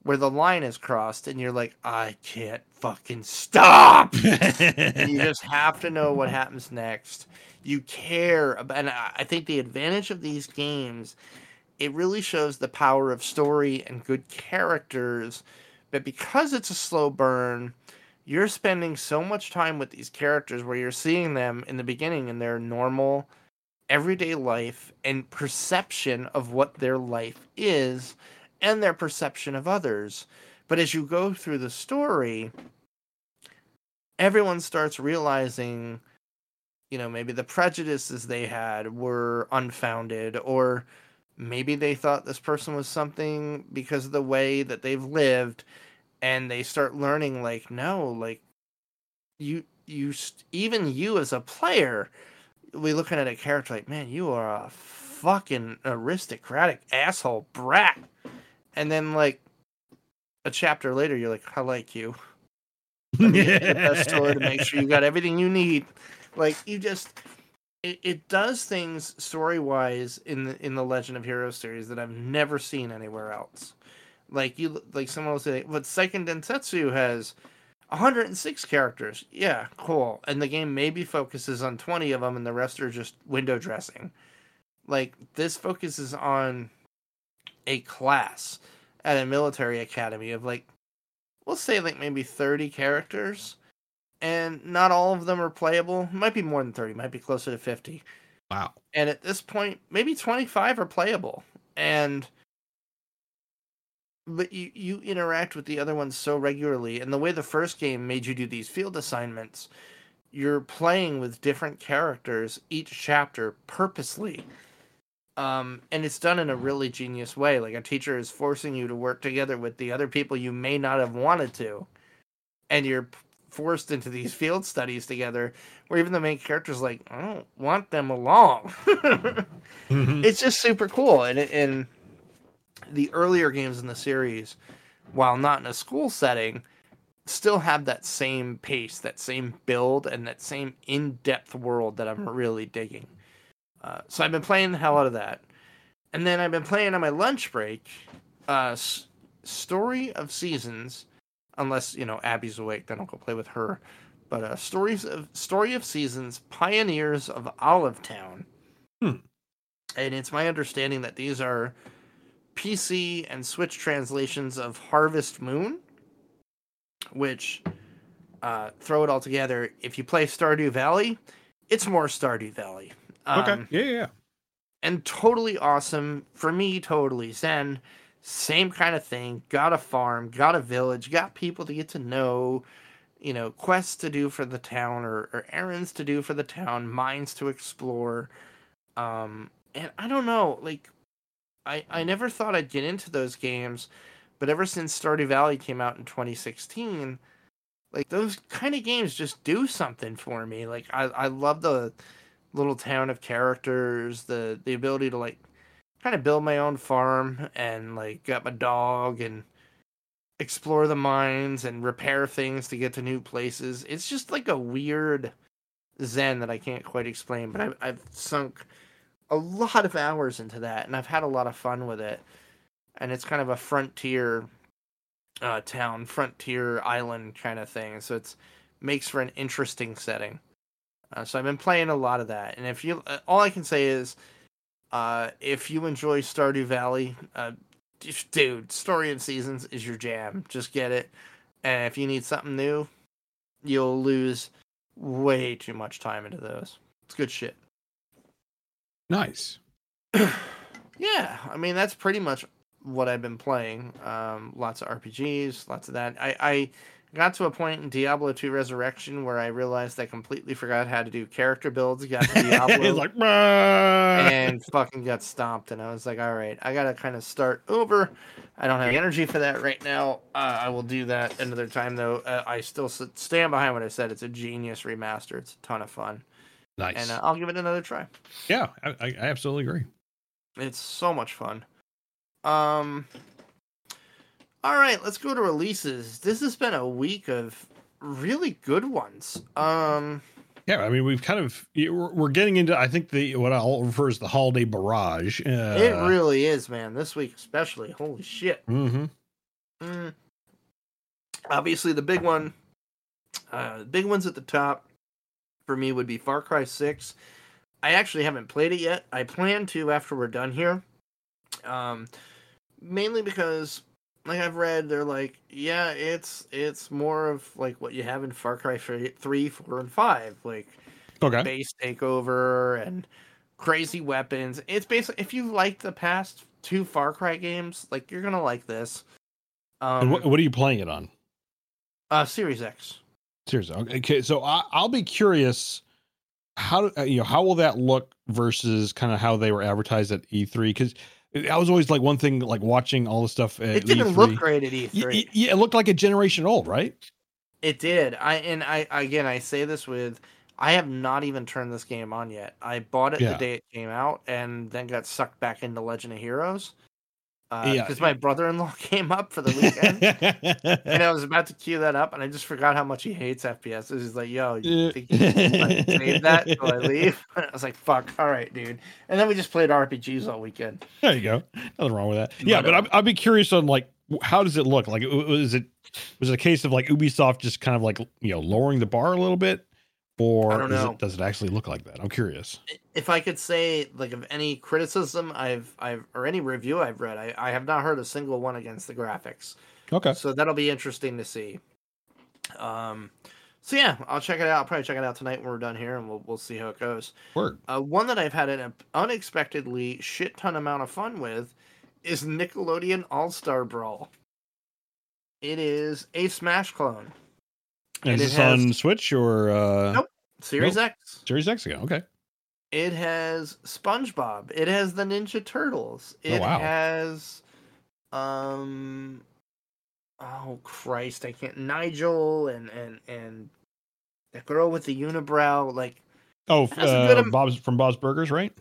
where the line is crossed, and you're like, I can't fucking stop. You just have to know what happens next. You care about, and I think the advantage of these games, it really shows the power of story and good characters. But because it's a slow burn, you're spending so much time with these characters where you're seeing them in the beginning in their normal everyday life and perception of what their life is and their perception of others. But as you go through the story, everyone starts realizing, you know, maybe the prejudices they had were unfounded, or maybe they thought this person was something because of the way that they've lived, and they start learning, like, no, like, you, you, even you as a player, we looking at a character like, man, you are a fucking aristocratic asshole brat. And then like a chapter later, you're like, I like you. the store to make sure you got everything you need. Like you just, it, it does things story wise in the in the Legend of Heroes series that I've never seen anywhere else. Like you, like someone will say, but Seiken Densetsu has 106 characters. Yeah, cool. And the game maybe focuses on 20 of them, and the rest are just window dressing. Like this focuses on a class at a military academy of like we'll say like maybe 30 characters and not all of them are playable. Might be more than 30 might be closer to 50 wow. And at this point maybe 25 are playable. And but you you interact with the other ones so regularly and the way the first game made you do these field assignments you're playing with different characters each chapter purposely. Um, and it's done in a really genius way. Like a teacher is forcing you to work together with the other people you may not have wanted to, and you're forced into these field studies together. Where even the main character's like, I don't want them along. mm-hmm. It's just super cool, and in the earlier games in the series, while not in a school setting, still have that same pace, that same build, and that same in-depth world that I'm really digging. Uh, so I've been playing the hell out of that, and then I've been playing on my lunch break. Uh, S- Story of Seasons, unless you know Abby's awake, then I'll go play with her. But uh, stories of Story of Seasons, Pioneers of Olive Town, hmm. and it's my understanding that these are PC and Switch translations of Harvest Moon, which uh, throw it all together. If you play Stardew Valley, it's more Stardew Valley. Um, okay. Yeah, yeah. And totally awesome. For me, totally zen. Same kind of thing. Got a farm, got a village, got people to get to know, you know, quests to do for the town or, or errands to do for the town, mines to explore. Um, and I don't know, like, I, I never thought I'd get into those games, but ever since Stardew Valley came out in 2016, like those kind of games just do something for me. Like I, I love the little town of characters, the the ability to like kind of build my own farm and like get my dog and explore the mines and repair things to get to new places. It's just like a weird zen that I can't quite explain, but I've, I've sunk a lot of hours into that and I've had a lot of fun with it. And it's kind of a frontier uh, town, frontier island kind of thing. So it's makes for an interesting setting. Uh, so I've been playing a lot of that, and if you, uh, all I can say is, uh, if you enjoy Stardew Valley, uh, dude, Story of Seasons is your jam. Just get it, and if you need something new, you'll lose way too much time into those. It's good shit. Nice. yeah, I mean that's pretty much what I've been playing. Um, lots of RPGs, lots of that. I, I got to a point in Diablo 2 Resurrection where I realized I completely forgot how to do character builds. Got to Diablo like, and fucking got stomped. And I was like, all right, I got to kind of start over. I don't have the energy for that right now. Uh, I will do that another time, though. Uh, I still stand behind what I said. It's a genius remaster. It's a ton of fun. Nice. And uh, I'll give it another try. Yeah, I, I absolutely agree. It's so much fun. Um, all right, let's go to releases. This has been a week of really good ones. Um, yeah, I mean, we've kind of we're getting into I think the what I'll refer as the holiday barrage. Uh, it really is, man. This week especially. Holy shit. Mm-hmm. Mm. Obviously, the big one, uh, the big ones at the top for me would be Far Cry Six. I actually haven't played it yet. I plan to after we're done here. Um, mainly because like I've read, they're like, yeah, it's it's more of like what you have in Far Cry three, four, and five, like okay. base takeover and crazy weapons. It's basically if you like the past two Far Cry games, like you're gonna like this. Um, what, what are you playing it on? uh, Series X. Seriously. Okay. So I, I'll be curious. How uh, you know how will that look versus kind of how they were advertised at E3? Because that was always like one thing, like watching all the stuff at It didn't E3. look great at E3. Y- y- Yeah, it looked like a generation old, right? It did. I and I again I say this with I have not even turned this game on yet. I bought it Yeah. the day it came out and then got sucked back into Legend of Heroes. Yeah. Because my brother-in-law came up for the weekend and I was about to queue that up and I just forgot how much he hates FPS. He's like, "Yo, you think you can save that till I leave?" I was like, "Fuck, all right, dude." And then we just played RPGs all weekend. There you go. Nothing wrong with that. Yeah, But, but uh, I'd, be curious on like how does it look? Like, was it was it a case of like Ubisoft just kind of like you know lowering the bar a little bit, or I don't know. it, does it actually look like that? I'm curious. If I could say like of any criticism I've I've or any review I've read, I, I have not heard a single one against the graphics. Okay. So that'll be interesting to see. Um so yeah, I'll check it out. I'll probably check it out tonight when we're done here and we'll we'll see how it goes. Word. Uh, one that I've had an unexpectedly shit ton amount of fun with is Nickelodeon All Star Brawl. It is a Smash clone. And And is it this has- on Switch or uh, Nope. Series Nope. X. Series X again? Okay. It has SpongeBob. It has the Ninja Turtles. It Oh, wow. has um oh Christ, I can't Nigel and and and that girl with the unibrow like Oh, That's a good uh, am- Bob's from Bob's Burgers, right?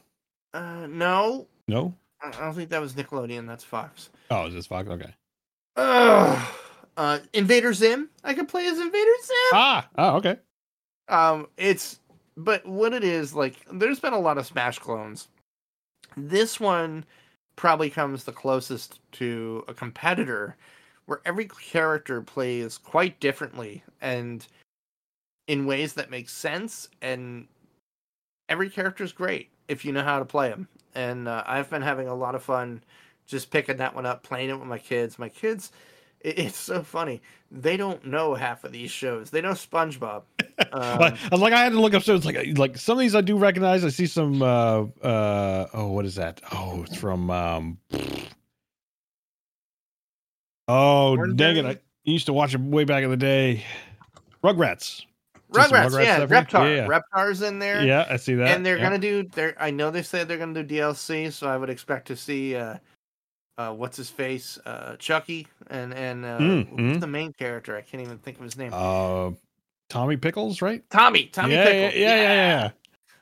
uh no, No. I I don't think that was Nickelodeon, that's Fox. Oh, is this Fox? Okay. Ugh. Uh Invader Zim. I could play as Invader Zim. Ah. Oh, okay. Um, it's but what it is like. There's been a lot of Smash clones. This one probably comes the closest to a competitor, where every character plays quite differently and in ways that make sense. And every character is great if you know how to play them. And uh, I've been having a lot of fun just picking that one up, playing it with my kids. My kids, it's so funny. They don't know half of these shows. They know SpongeBob. Um, Like, I was like, I had to look up shows. Like, like some of these I do recognize. I see some. uh uh Oh, what is that? Oh, it's from. um Oh, dang it! I used to watch it way back in the day. Rugrats. Rugrats, Rugrats yeah? Reptar, Yeah. Reptar's in there, Yeah, I see that. and they're yeah. gonna do. They're, I know they said they're gonna do DLC, so I would expect to see, uh, uh, what's his face, uh, Chucky, and and uh, Mm, mm. the main character? I can't even think of his name. Uh, Tommy Pickles, right? Tommy, Tommy yeah, Pickles. yeah, yeah, yeah, yeah.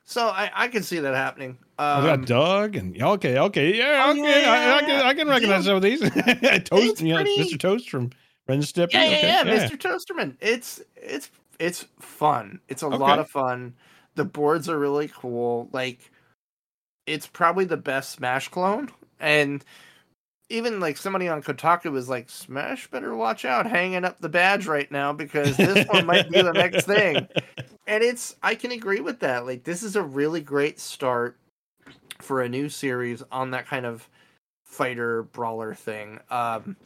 So I, I can see that happening. I Um, got Doug and okay, okay, yeah, Oh, okay. yeah, I, I can. I can recognize Dude, some of these. Toast, yeah, pretty- Mr. Toast from Ren and Stimpy. yeah, yeah, okay, yeah, Mr. Toasterman. It's it's it's fun. It's a Okay. lot of fun. The boards are really cool. Like it's probably the best Smash clone. And even like somebody on Kotaku was like, Smash better watch out hanging up the badge right now because this one might be the next thing. And it's I can agree with that. Like this is a really great start for a new series on that kind of fighter brawler thing. Um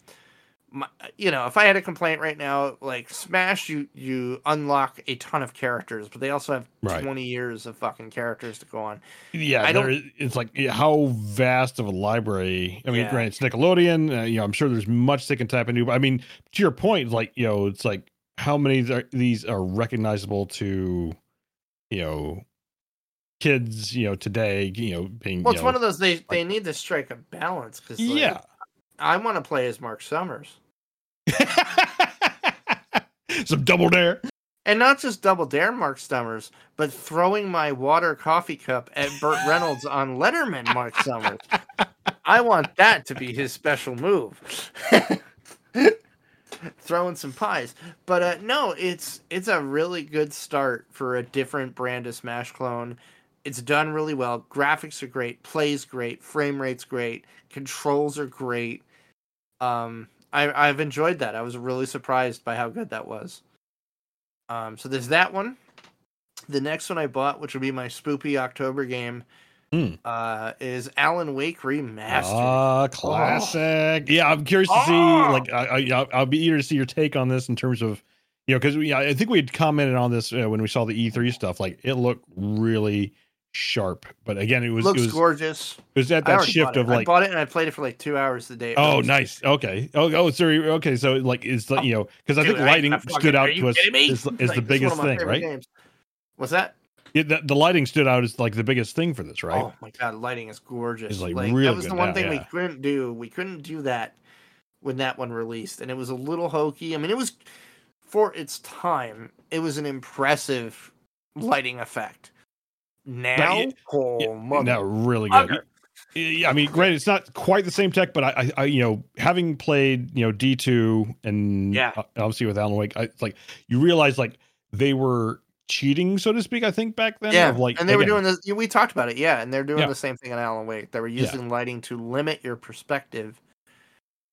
my, you know, if I had a complaint right now, like Smash, you you unlock a ton of characters, but they also have Right. twenty years of fucking characters to go on. Yeah, I there don't- is- it's like how vast of a library. I mean, Yeah. granted, it's Nickelodeon. Uh, you know, I'm sure there's much they can tap into. But I mean, to your point, like you know, it's like how many are, these are recognizable to, you know, kids. You know, today. You know, being Well, it's know, one of those they they need to strike a balance because yeah. I want to play as Mark Summers Some double dare. and not just double dare Mark Summers, but throwing my water coffee cup at Burt Reynolds on Letterman Mark Summers. I want that to be his special move. Throwing some pies, but uh, no, it's it's a really good start for a different brand of Smash clone. It's done really well. Graphics are great, plays great, frame rate's great, controls are great. Um, I I've enjoyed that. I was really surprised by how good that was. Um, so there's that one. The next one I bought, which will be my spoopy October game, Hmm. uh, is Alan Wake Remastered. Ah, classic. Yeah, I'm curious to see. Oh. Like, I, I, I'll- I'll be eager to see your take on this in terms of, you know, because I think we had commented on this uh, when we saw the E3 stuff. Like, it looked really sharp. But again, it was Looks it was, gorgeous. it was at that shift it. of I like bought it and I played it for like two hours a day. Oh, nice. Okay. Oh, oh, sorry. Okay, so like it's like you know because I think lighting I fucking- stood out to us is, is Like, the biggest thing, right? games. What's that? Yeah, the, the lighting stood out as like the biggest thing for this, right? Oh my god, lighting is gorgeous. It's, like, Like, that was the one now, thing we couldn't do. We couldn't do that when that one released, and it was a little hokey. I mean, it was for its time. It was an impressive lighting effect. Now, yeah, oh Yeah, no, really good. Fucker. Yeah, I mean, granted, it's not quite the same tech, but I, I, I you know, having played, you know, D two and Yeah. obviously with Alan Wake, I, it's like you realize like they were cheating, so to speak. I think back then, yeah, of like, and they were doing this. We talked about it, yeah, and they're doing Yeah. the same thing in Alan Wake. They were using lighting to limit your perspective,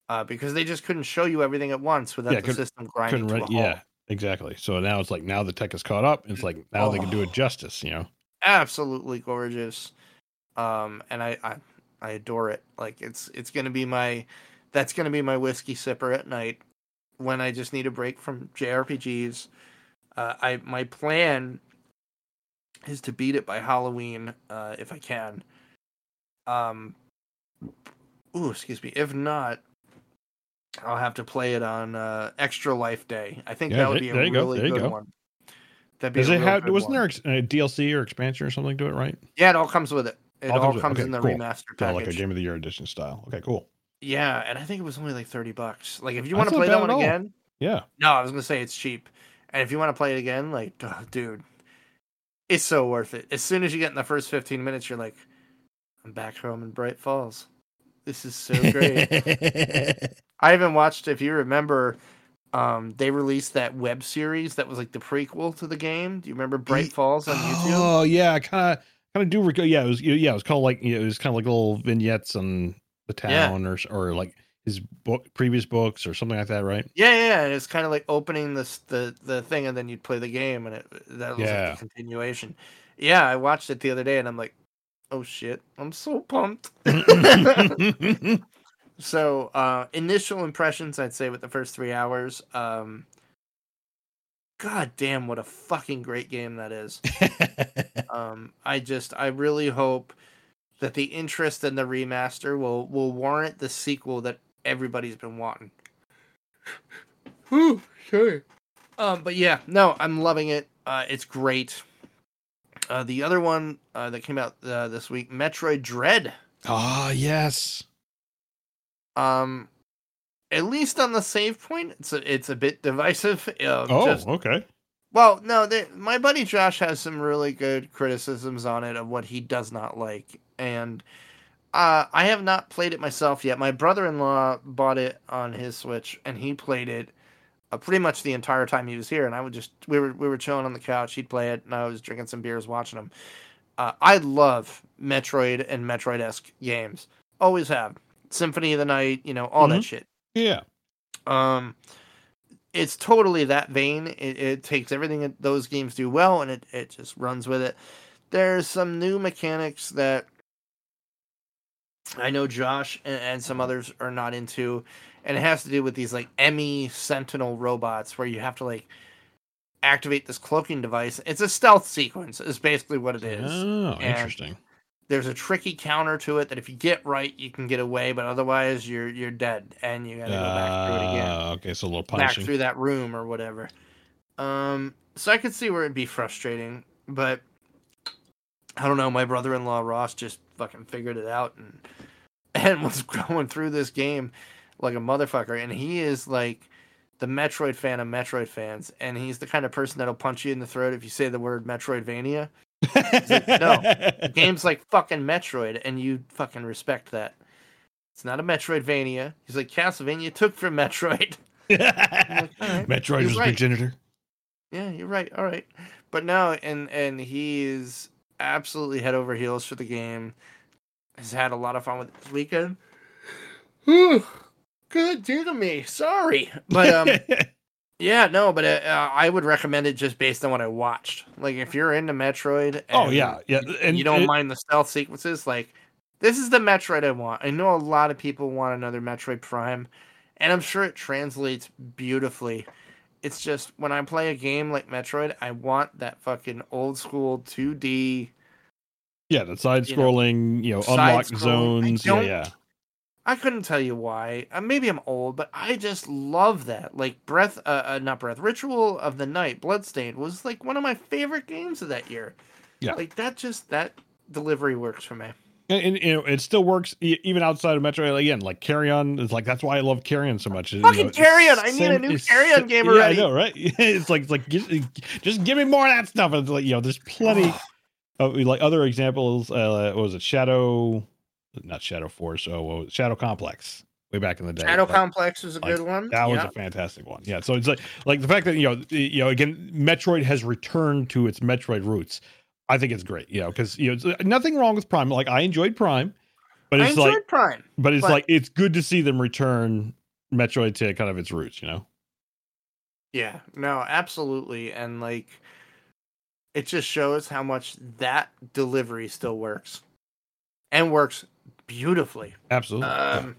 uh, because they just couldn't show you everything at once without the couldn't- system grinding couldn't, to a halt. yeah, exactly. So now it's like now the tech is caught up. It's like now they can do it Oh. justice, you know. Absolutely gorgeous. Um and I, I i adore it. Like it's it's gonna be my that's gonna be my whiskey sipper at night when i just need a break from jrpgs uh i my plan is to beat it by halloween uh if i can. Um ooh excuse me. If not i'll have to play it on uh extra life day. I think Yeah, that would be a there you go, really good go. one That'd be Does it have? Wasn't one. there a DLC or expansion or something to it, right? Yeah, it all comes with it. It All all, comes Okay, in the cool. remaster package. like a Game of the Year edition style. Okay, cool. Yeah, and I think it was only like thirty bucks. Like if you want to play that one again, Yeah. no, I was gonna say it's cheap. And if you want to play it again, like, oh, dude, it's so worth it. As soon as you get in the first fifteen minutes, you're like, I'm back home in Bright Falls. This is so great. I even watched, if you remember, um, they released that web series that was like the prequel to the game. Do you remember Bright Falls on YouTube? Oh yeah, kind of kind of do recall. Yeah, it was yeah, it was called like you know, it was kind of like little vignettes on the Yeah. town or or like his book previous books or something like that, right? Yeah, yeah, and it's kind of like opening this the the thing, and then you'd play the game, and it that was Yeah. like the continuation. Yeah, I watched it the other day, and I'm like, oh shit, I'm so pumped. so, uh, initial impressions, I'd say, with the first three hours, um, god damn, what a fucking great game that is. Um, I just, I really hope that the interest in the remaster will will warrant the sequel that everybody's been wanting. Whew, sorry. Um, but yeah, no, I'm loving it. Uh, it's great. Uh, the other one uh, that came out uh, this week, Metroid Dread. Ah yes. Um, at least on the save point, it's a, it's a bit divisive. Uh, Oh, just- okay. Well, no, they, my buddy Josh has some really good criticisms on it of what he does not like, and uh, I have not played it myself yet. My brother-in-law bought it on his Switch, and he played it uh, pretty much the entire time he was here. And I would just we were we were chilling on the couch. He'd play it, and I was drinking some beers, watching him. Uh, I love Metroid and Metroid esque games. Always have. Symphony of the Night, you know, all that Mhm. shit. Yeah. Um, it's totally that vein. It, it takes everything that those games do well, and it, it just runs with it. There's some new mechanics that I know Josh and, and some others are not into, and it has to do with these like E.M.M.I. Sentinel robots where you have to like activate this cloaking device. It's a stealth sequence, is basically what it is Oh, And- interesting. There's a tricky counter to it that if you get right, you can get away, but otherwise you're you're dead, and you gotta go back through it again Ah, okay, so a little back through that room or whatever. Um, so I could see where it'd be frustrating, but I don't know. My brother-in-law Ross just fucking figured it out and and was going through this game like a motherfucker, and he is like the Metroid fan of Metroid fans, and he's the kind of person that'll punch you in the throat if you say the word Metroidvania. Like, no. Games like fucking Metroid, and you fucking respect that. It's not a Metroidvania. He's like Castlevania took from Metroid. like, right, Metroid was right. progenitor. Yeah, you're right. All right, but no, and and he is absolutely head over heels for the game. Has had a lot of fun with it this weekend. Good dear to me. Sorry, but um, yeah, no, but uh, uh, I would recommend it just based on what I watched. Like, if you're into Metroid, oh yeah, yeah, and you don't it- mind the stealth sequences, like this is the Metroid I want. I know a lot of people want another Metroid Prime, and I'm sure it translates beautifully. It's just when I play a game like Metroid, I want that fucking old school 2D Yeah, the side scrolling, you know, unlock zones. Yeah, yeah. I couldn't tell you why. Uh, maybe I'm old, but I just love that. Like Breath, uh, uh, not Breath, Ritual of the Night, Bloodstained was like one of my favorite games of that year. Yeah, like that. Just that delivery works for me. And, and you know, it still works even outside of Metro. Again, like Carry On is like that's why I love Carry On so much. Fucking you know, Carry On! I need a new Carry On game already. Yeah, I know, right? it's like it's like just, just give me more of that stuff. It's like you know, there's plenty of like other examples. Uh, what was it? Shadow not Shadow Force, oh, Shadow Complex way back in the day. Shadow like, Complex was a like, good one. That was a fantastic one. Yeah. So it's like like the fact that you know you know again Metroid has returned to its Metroid roots. I think it's great. You know because you know uh, nothing wrong with Prime. Like I enjoyed Prime, but it's like Prime. But it's but, like it's good to see them return Metroid to kind of its roots. You know. Yeah. No. Absolutely. And like. It just shows how much that delivery still works and works beautifully. Absolutely. Um,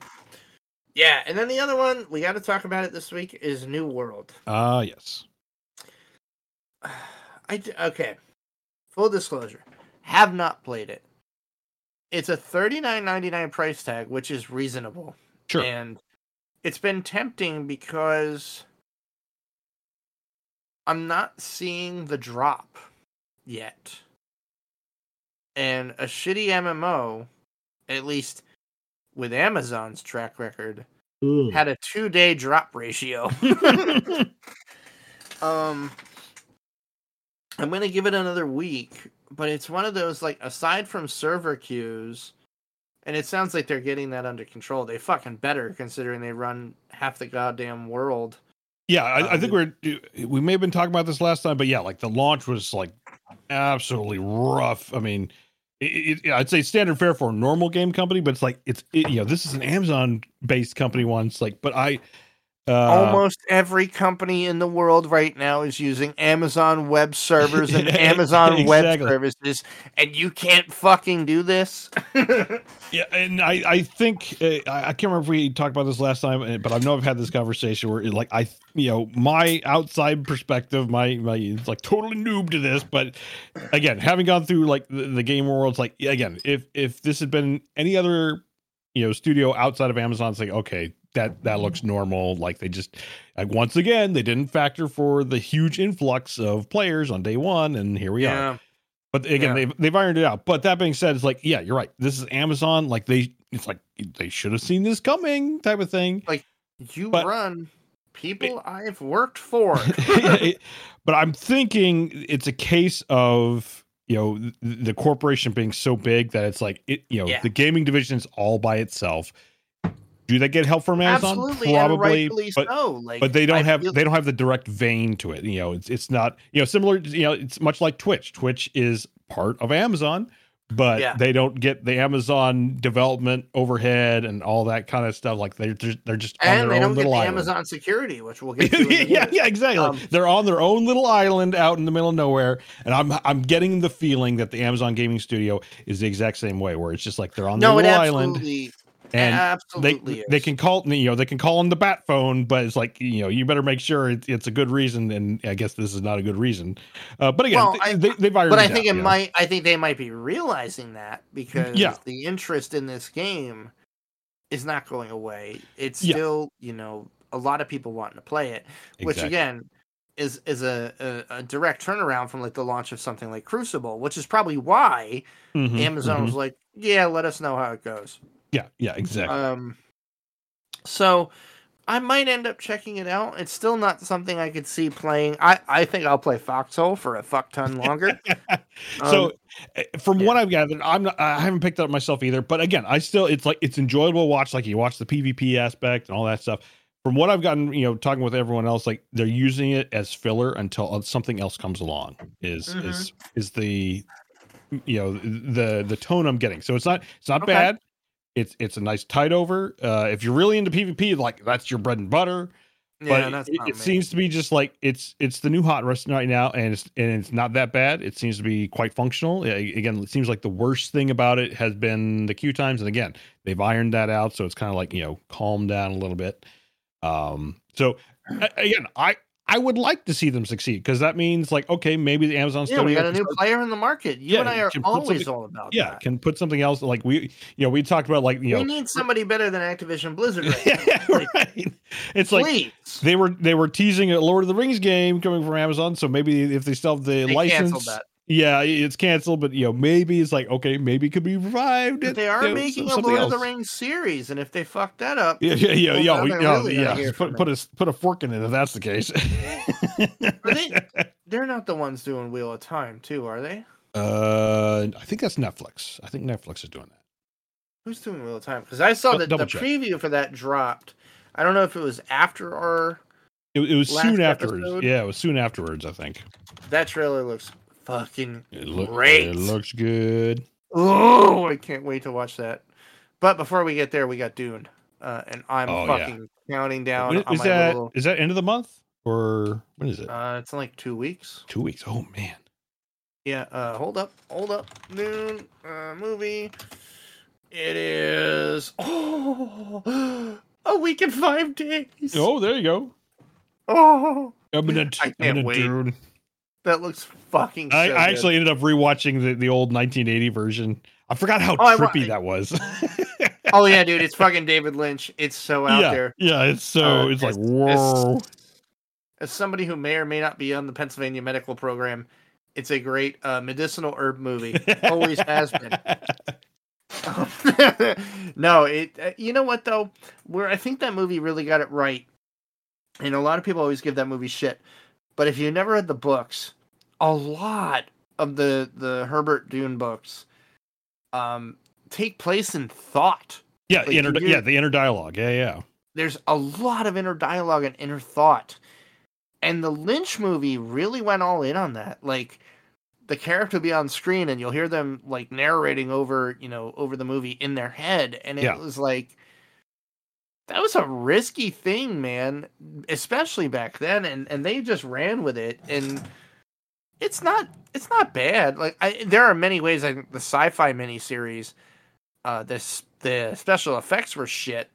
yeah, and then the other one we got to talk about it this week is New World. Ah, uh, yes. I okay. Full disclosure, have not played it. It's a thirty nine ninety nine price tag, which is reasonable. Sure. And it's been tempting because I'm not seeing the drop yet. And a shitty MMO at least with Amazon's track record, Ooh. had a two day drop ratio. um, I'm gonna give it another week, but it's one of those like aside from server queues, and it sounds like they're getting that under control. They fucking better considering they run half the goddamn world. Yeah, I, I think um, we're we may have been talking about this last time, but yeah, like the launch was like absolutely rough. I mean, it, it, I'd say standard fare for a normal game company, but it's like it's it, you know this is an Amazon based company once like, but I uh, Almost every company in the world right now is using Amazon web servers and Amazon exactly. web services, and you can't fucking do this. yeah, and I, I think uh, I can't remember if we talked about this last time, but I know I've had this conversation where, like, I, you know, my outside perspective, my my it's like totally noob to this, but again, having gone through like the, the game world, it's like again, if if this had been any other you know studio outside of Amazon, like okay, that that looks normal. Like they just like once again they didn't factor for the huge influx of players on day one, and here we yeah. are. But again, yeah. they've they've ironed it out. But that being said, it's like yeah, you're right. This is Amazon. Like they, it's like they should have seen this coming, type of thing. Like you but, run people it, I've worked for. but I'm thinking it's a case of you know the, the corporation being so big that it's like it you know yeah. the gaming division is all by itself do they get help from Amazon? Absolutely, Probably, but, so. like, but they don't I have feel... they don't have the direct vein to it. You know, it's it's not you know similar. You know, it's much like Twitch. Twitch is part of Amazon, but yeah. they don't get the Amazon development overhead and all that kind of stuff. Like they're just, they're just and they don't get the island. Amazon security, which we'll get to. yeah, yeah, exactly. Um, they're on their own little island out in the middle of nowhere, and I'm I'm getting the feeling that the Amazon gaming studio is the exact same way, where it's just like they're on their no, little island and Absolutely they is. they can call you know they can call on the bat phone but it's like you know you better make sure it's, it's a good reason and i guess this is not a good reason uh, but again well, I, they, have but i think out, it might know? i think they might be realizing that because yeah. the interest in this game is not going away it's still you know a lot of people wanting to play it which exactly. again is is a, a, a, direct turnaround from like the launch of something like Crucible, which is probably why mm-hmm, Amazon mm-hmm. was like, "Yeah, let us know how it goes." Yeah, yeah, exactly. Um, so I might end up checking it out. It's still not something I could see playing. I, I think I'll play Foxhole for a fuck ton longer. so, um, eh, from yeah. what I've gathered, I'm not, I haven't picked it up myself either. But again, I still it's like it's enjoyable to watch. Like you watch the PvP aspect and all that stuff. From what I've gotten, you know, talking with everyone else, like they're using it as filler until uh, something else comes along. Is mm-hmm. is is the you know the the tone I'm getting. So it's not it's not okay. bad. It's it's a nice tight over. Uh, if you're really into PvP, like that's your bread and butter. Yeah, but it, it seems to be just like it's it's the new hot rest right now, and it's and it's not that bad. It seems to be quite functional. Again, it seems like the worst thing about it has been the queue times, and again, they've ironed that out, so it's kind of like you know calmed down a little bit. Um, so again, I I would like to see them succeed because that means like okay, maybe the Amazon Yeah, we got a new start- player in the market. You Yeah, and I are always all about yeah that. can put something else like we you know we talked about like you we know we need somebody better than Activision Blizzard. Right yeah, right. It's like they were they were teasing a Lord of the Rings game coming from Amazon, so maybe if they still have the They license, that. Yeah, it's canceled. But you know, maybe it's like okay, maybe it could be revived. At, they are you know, making a Lord of the else. Rings series, and if they fuck that up, Yeah, yeah, yeah, Well, yeah, now we- they're yeah, really yeah. Put put a put a fork in it if that's the case. Are they- they're not the ones doing Wheel of Time, too, are they? Uh, I think that's Netflix. I think Netflix is doing that. Who's doing Wheel of Time? Because I saw that the check. preview for that dropped. I don't know if it was after or It, it was soon afterwards. episode? Yeah, it was soon afterwards. I think. that trailer looks fucking It, look, Great. it looks good. Oh, I can't wait to watch that. But before we get there, we got Dune, uh, and I'm Oh, yeah. fucking counting down When- on is my that little. is that end of the month or when is it? Uh, it's in like two weeks. Two weeks. Oh man. Yeah. Uh, hold up, hold up. Dune uh, movie. It is oh a week and five days. Oh, there you go. Oh, Eminent. I can't eminent wait. Dune. That looks fucking. I, so I actually ended up rewatching the, the old 1980 version. I forgot how Oh, I trippy that was. Oh yeah, dude, it's fucking David Lynch. It's so out yeah, there. yeah. It's so Uh, it's like it's- whoa. As somebody who may or may not be on the Pennsylvania medical program, it's a great uh, medicinal herb movie. Always has been. no, it. Uh, you know what though? Where I think that movie really got it right, and a lot of people always give that movie shit. But if you never read the books, a lot of the the Herbert Dune books, um, take place in thought. Yeah, Like, inner, yeah, the inner dialogue. Yeah, yeah. There's a lot of inner dialogue and inner thought, and the Lynch movie really went all in on that. Like the character will be on screen and you'll hear them like narrating over you know over the movie in their head and it Yeah. was like that was a risky thing man especially back then and and they just ran with it and it's not it's not bad like I, there are many ways i think the sci-fi miniseries uh this the special effects were shit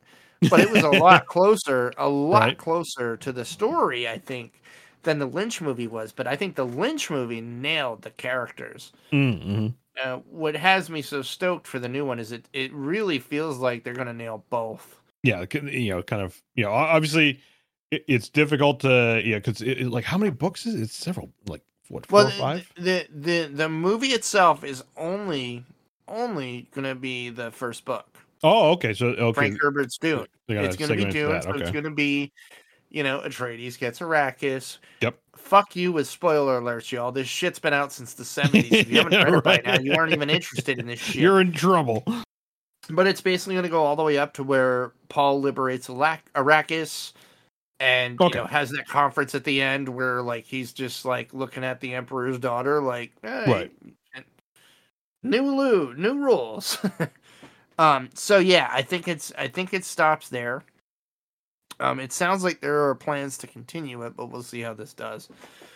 but it was a lot closer a lot Right. closer to the story i think than the lynch movie was but i think the lynch movie nailed the characters Mm-hmm. uh, what has me so stoked for the new one is it it really feels like they're gonna nail both Yeah, you know, kind of. You know, obviously, it, it's difficult to yeah, because it, it- like how many books is it? It's several, like what four well or five? the, the the movie itself is only only gonna be the first book. Oh, okay. So okay, frank herbert's dune it's gonna be dune that, so it's gonna be you know atreides gets arrakis. Yep. fuck you with spoiler alerts y'all. This shit's been out since the 70s if you haven't read it by now you aren't even interested in this shit. You're in trouble. But it's basically going to go all the way up to where Paul liberates Arrakis and Okay. you know has that conference at the end where like he's just like looking at the emperor's daughter like hey, Right. new lu new rules um so yeah i think it's i think it stops there um it sounds like there are plans to continue it but we'll see how this does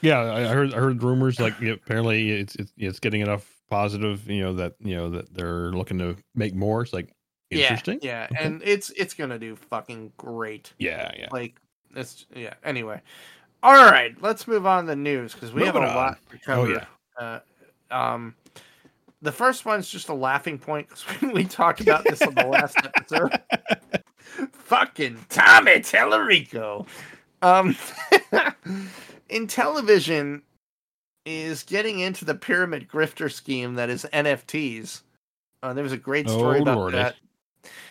Yeah, I I heard I heard rumors like yeah, apparently it's it's it's getting enough positive, you know that you know that they're looking to make more. It's like interesting. yeah yeah Okay. and it's it's gonna do fucking great Yeah, yeah. like it's yeah anyway. All right let's move on to the news because we have a on. lot to cover. Oh, yeah. uh, um the first one's just a laughing point because we talked about this on the last episode. Fucking tommy Tallarico. Um Intellivision is getting into the pyramid grifter scheme that is nfts uh, there was a great story Oh, about Lordy. that.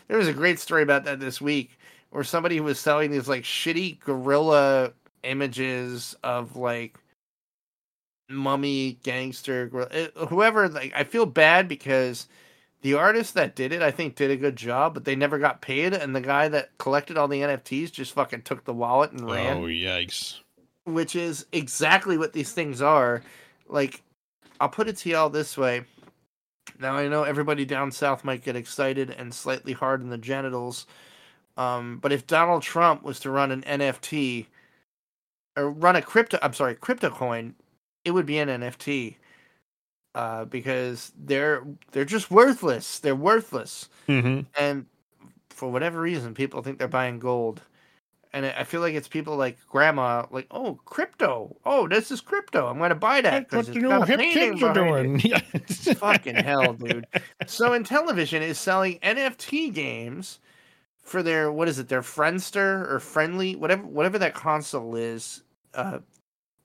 There was a great story about that this week where somebody who was selling these like shitty gorilla images of like mummy gangster gorilla, it- whoever like i feel bad because the artist that did it i think did a good job but they never got paid and the guy that collected all the nfts just fucking took the wallet and ran Oh yikes! which is exactly what these things are. Like, I'll put it to y'all this way. Now I know everybody down south might get excited and slightly hard in the genitals, um, but if Donald Trump was to run an NFT or run a crypto, I'm sorry, crypto coin, it would be an NFT. Uh, because they're they're just worthless. They're worthless hmm and for whatever reason, people think they're buying gold. and I feel like it's people like grandma, like, oh, crypto. Oh, this is crypto. I'm gonna buy that because it's the got new a hip painting kids are it. doing. Yeah. Fucking hell, dude. So Intellivision is selling NFT games for their what is it, their Friendster or Friendly, whatever whatever that console is, uh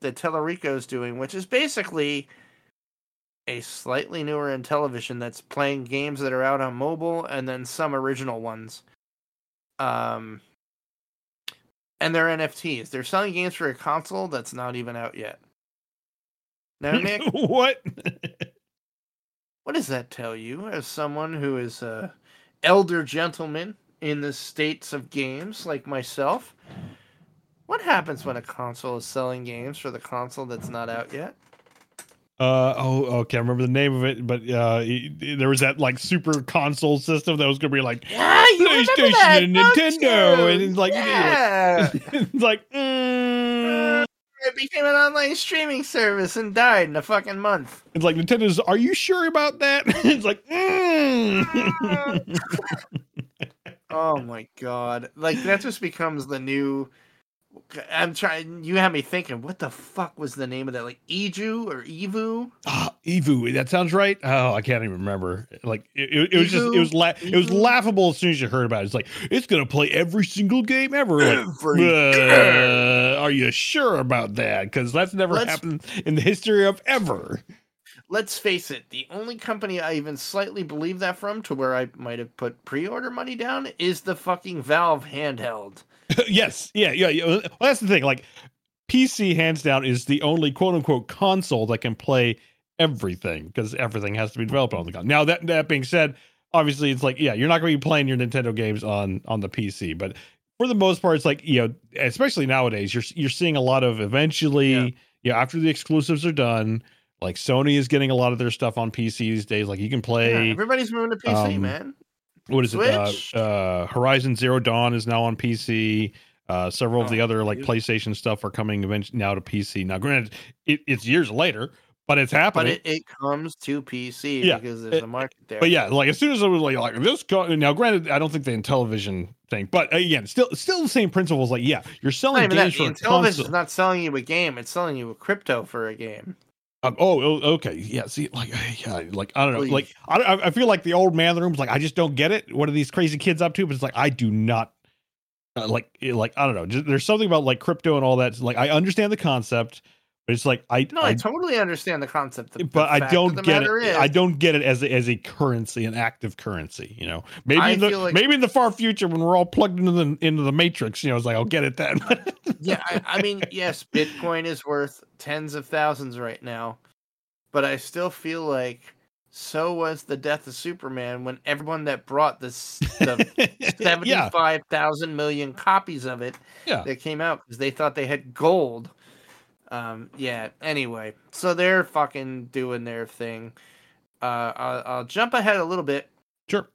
that is doing, which is basically a slightly newer Intellivision that's playing games that are out on mobile and then some original ones. Um and they're NFTs. They're selling games for a console that's not even out yet. Now, Nick, what? what does that tell you as someone who is a elder gentleman in the states of games like myself? What happens when a console is selling games for the console that's not out yet? Uh oh, okay. I remember the name of it, but uh, there was that like super console system that was gonna be like Yeah, PlayStation and Nintendo, and it's like, yeah. it's like, mm, it became an online streaming service and died in a fucking month. it's like Nintendo's. Are you sure about that? it's like, mm. Oh my god! Like that just becomes the new. I'm trying. You have me thinking. What the fuck was the name of that? Like Eju or Evu? Ah, Evu. That sounds right. Oh, I can't even remember. Like it, it, was just it was la- it was laughable as soon as you heard about it. It's like it's gonna play every single game ever. Like, Every uh, are you sure about that? Because that's never Let's- happened in the history of ever. Let's face it. The only company I even slightly believe that from, to where I might have put pre-order money down, is the fucking Valve handheld. yes, yeah, yeah, yeah. Well, that's the thing. Like PC, hands down, is the only quote unquote console that can play everything because everything has to be developed on the console. Now that that being said, obviously it's like yeah, you're not going to be playing your Nintendo games on on the PC, but for the most part, it's like you know, especially nowadays, you're you're seeing a lot of eventually, Yeah. yeah, after the exclusives are done. Like Sony is getting a lot of their stuff on PC these days. Like you can play Yeah, everybody's moving to PC, um, man. what is Switch. it? Uh, uh, Horizon Zero Dawn is now on PC. Uh, several of the Oh, other like. PlayStation stuff are coming eventually now to PC. Now, granted, it, it's years later, but it's But happening. it, it comes to PC Yeah, because there's it- a market there. but yeah, like as soon as it was like, like this, go- now granted, I don't think the Intellivision thing, but again, still, still the same principles. Like, yeah, you're selling even that. games for The a console. is not selling you a game; it's selling you a crypto for a game. Um, oh, okay, yeah. See, like, yeah, like I don't know, Please. like I, I feel like the old man in the room's like, I just don't get it. What are these crazy kids up to? But it's like I do not, uh, like, like I don't know. Just, there's something about like crypto and all that. Like I understand the concept, but it's like I, No, I, I totally understand the concept. The, but I don't get it. I don't get it as a, as a currency, an active currency. You know, maybe I in the like- maybe in the far future when we're all plugged into the into the matrix, you know, it's like I'll get it then. yeah, I, I mean, yes, Bitcoin is worth tens of thousands right now, but I still feel like so was the death of Superman when everyone that brought this the yeah, seventy-five thousand million copies of it yeah. that came out because they thought they had gold. Um, yeah. Anyway, so they're fucking doing their thing. Uh, I'll, I'll jump ahead a little bit. Sure.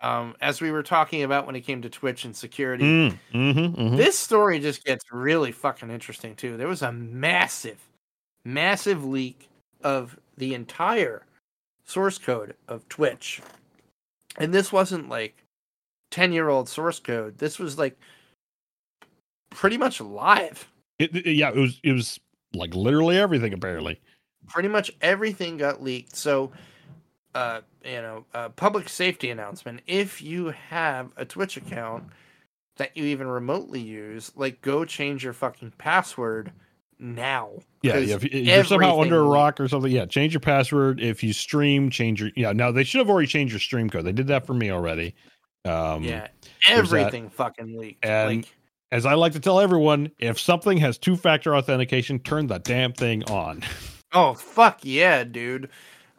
Um, as we were talking about when it came to Twitch and security, Mm, mhm, mhm. this story just gets really fucking interesting too. There was a massive, massive leak of the entire source code of Twitch. And this wasn't like 10 year old source code. This was like pretty much live. It, it- yeah, it was it was like literally everything apparently. Pretty much everything got leaked. So, uh, you know, uh, public safety announcement if you have a Twitch account that you even remotely use, like go change your fucking password now. Yeah, yeah if, if you're somehow under a rock or something, yeah, change your password. If you stream, change your yeah. Now they should have already changed your stream code. They did that for me already. Um, Yeah, everything fucking leaked. And- like, As I like to tell everyone, if something has two factor authentication, turn the damn thing on. oh fuck yeah, dude!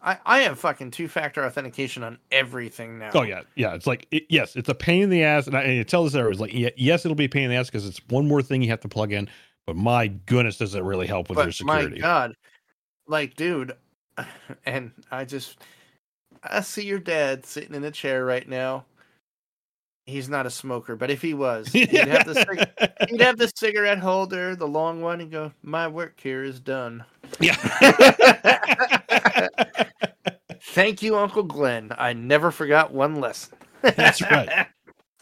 I I have fucking two factor authentication on everything now. Oh yeah, yeah. It's like it, yes, it's a pain in the ass, and I, and I tell this everyone, like yeah, yes, it'll be a pain in the ass because it's one more thing you have to plug in. But my goodness, does it really help with your security? but my god, like, dude, and I just I see your dad sitting in a chair right now. He's not a smoker, but if he was, he'd have the cig- he'd have the cigarette holder, the long one, and go, "My work here is done." yeah. Thank you, Uncle Glenn. I never forgot one lesson. That's right.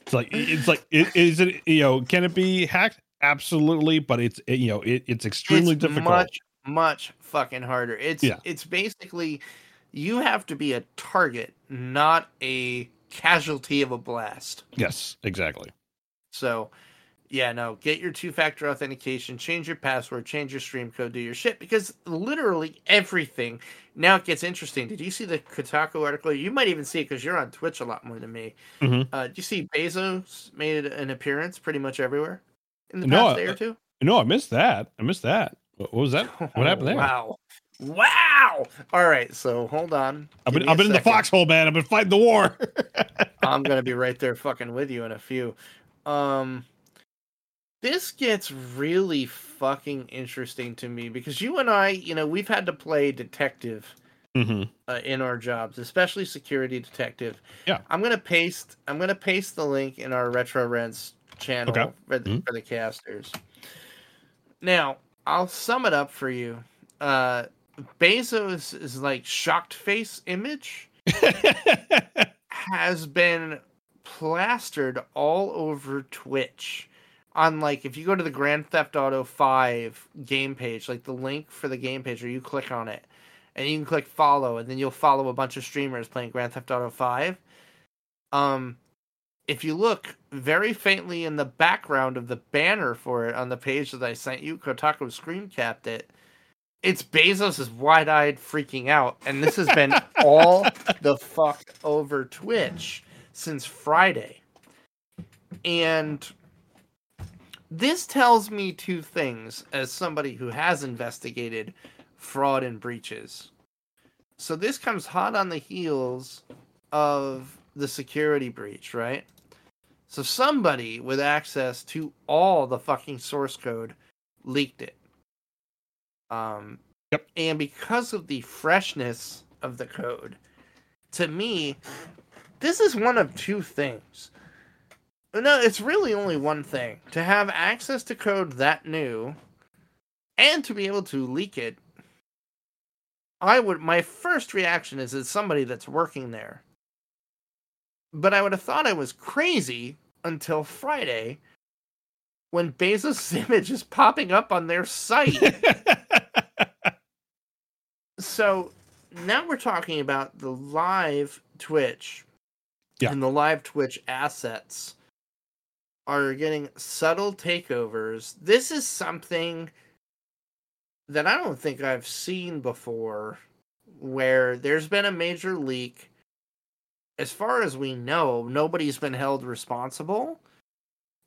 It's like it's like it, is it you know can it be hacked? Absolutely, but it's it, you know it, it's extremely it's difficult. much much fucking harder. It's Yeah. it's basically you have to be a target, not a casualty of a blast. yes, exactly. So, yeah, no, get your two factor authentication, change your password, change your stream code, do your shit because literally everything. Now it gets interesting. Did you see the Kotaku article? You might even see it because you're on Twitch a lot more than me. Mhm. Uh, did you see Bezos made an appearance pretty much everywhere in the No, past day or two? No, I missed that. I missed that. What was that? What happened there? Wow. Wow. All right, so hold on. I've been I've been in the foxhole, man. I've been fighting the war. I'm gonna be right there fucking with you in a few. Um this gets really fucking interesting to me because you and I, you know, we've had to play detective hmm uh, in our jobs, especially security detective. Yeah. I'm gonna paste. I'm gonna paste the link in our retro rents channel Okay. for, the, Mhm. for the casters. Now I'll sum it up for you. Uh, Bezos is like shocked face image has been plastered all over Twitch. On like, if you go to the Grand Theft Auto 5 game page, like the link for the game page, where you click on it, and you can click follow, and then you'll follow a bunch of streamers playing Grand Theft Auto 5. Um, if you look very faintly in the background of the banner for it on the page that I sent you, Kotaku screen capped it. It's Bezos is wide eyed freaking out, and this has been all the fuck over Twitch since Friday. And this tells me two things as somebody who has investigated fraud and breaches. So this comes hot on the heels of the security breach, right? So somebody with access to all the fucking source code leaked it. Um Yep. and because of the freshness of the code, to me, this is one of two things. No, it's really only one thing. To have access to code that new and to be able to leak it, I would my first reaction is it's somebody that's working there. But I would have thought I was crazy until Friday when Bezos' image is popping up on their site. so now we're talking about the live Twitch Yeah. and the live Twitch assets are getting subtle takeovers. This is something that I don't think I've seen before where there's been a major leak. As far as we know, nobody's been held responsible.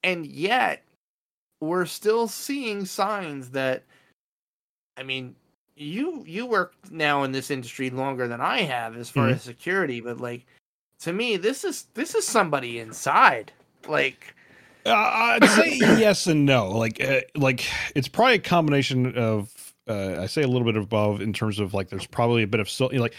And yet, we're still seeing signs that I mean, you you work now in this industry longer than I have as far Mhm. as security, but like to me this is this is somebody inside. Like Uh, I'd say yes and no. Like, uh, like it's probably a combination of. Uh, I say a little bit above in terms of like there's probably a bit of so like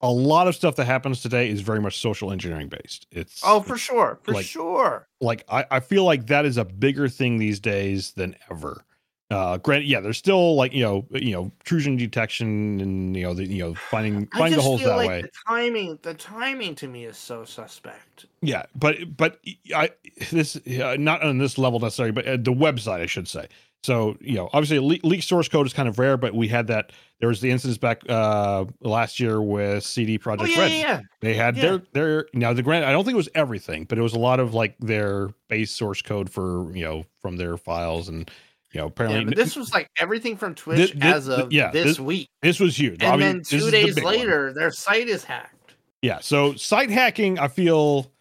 a lot of stuff that happens today is very much social engineering based. It's oh for sure, for like- sure. like I, I feel like that is a bigger thing these days than ever. Uh, grant, yeah, there's still like you know you know intrusion detection and you know the you know finding finding the holes that like way. the timing the timing to me is so suspect. Yeah, but but I this uh, not on this level necessarily, but at the website I should say. So you know, obviously, le- leak source code is kind of rare, but we had that. There was the incidents back uh last year with CD Projekt Oh yeah, Red. yeah, yeah. They had Yeah. their their now the grant. I don't think it was everything, but it was a lot of like their base source code for you know from their files and you know apparently Yeah, this was like everything from Twitch Thi- thi- as of yeah, this, this- week, this was huge. and I mean, then two is the days one. later, their site is hacked. Yeah. So site hacking, I feel,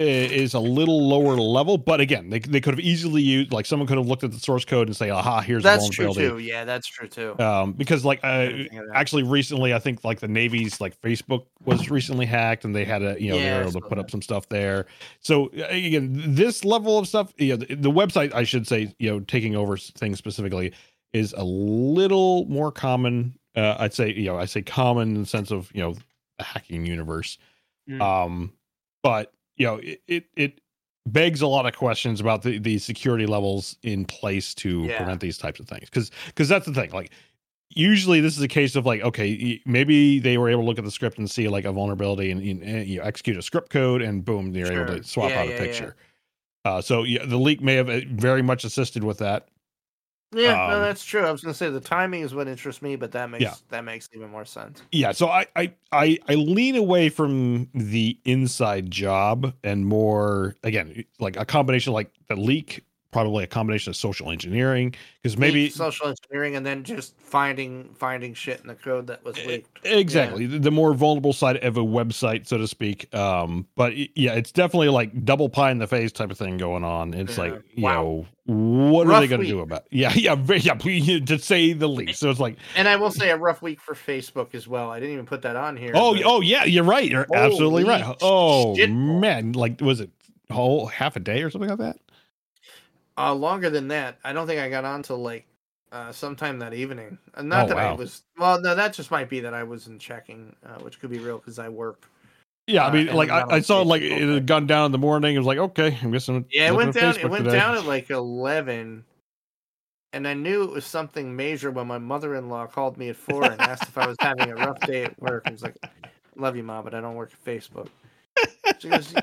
is a little lower level, but again, they, they could have easily used like someone could have looked at the source code and say, "Aha, here's That's true too. Yeah, that's true too. Um, because like uh, didn't think of that. actually recently, I think like the Navy's like Facebook was recently hacked, and they had a you know they Yeah, I were able to put that. up some stuff there. So uh, again, this level of stuff, you know, the, the website I should say, you know, taking over things specifically is a little more common. Uh, I'd say you know I say common in the sense of you know the hacking universe. Mm. Um, but you know it, it it begs a lot of questions about the the security levels in place to Yeah. prevent these types of things because because that's the thing like usually this is a case of like okay maybe they were able to look at the script and see like a vulnerability and, and, and, you know, execute a script code and boom they're able to swap Yeah, out yeah, a picture Uh, so yeah, the leak may have uh, very much assisted with that. Yeah, no, Um, that's true. I was gonna say the timing is what interests me, but that makes Yeah. that makes even more sense. Yeah, so I, I I I lean away from the inside job and more again like a combination like the leak, probably a combination of social engineering because maybe social engineering and then just finding finding shit in the code that was leaked. Exactly. The- The more vulnerable side of a website, so to speak. Um, but yeah, it's definitely like double pie in the face type of thing going on. It's Yeah. like, you Wow. know, what are they going to do about Yeah, yeah, very- yeah, to say the least. So it's like, And I will say a rough week for Facebook as well. I didn't even put that on here. oh, but- oh yeah, you're right. You're absolutely right. Oh shit. man, like was it whole half a day or something like that? Uh, longer than that. I don't think I got on till like uh, sometime that evening. Uh, not Oh, that I was. Well, no, that just might be that I wasn't checking, uh, which could be real because I work. Yeah, Uh, I mean, like I, I saw like it had gone down in the morning. It was like, okay, I'm guessing. Yeah, it went down. It went today. down at like eleven, and I knew it was something major when my mother-in-law called me at four and asked if I was having a rough day at work. I was like, "Love you, mom, but I don't work at Facebook." She goes,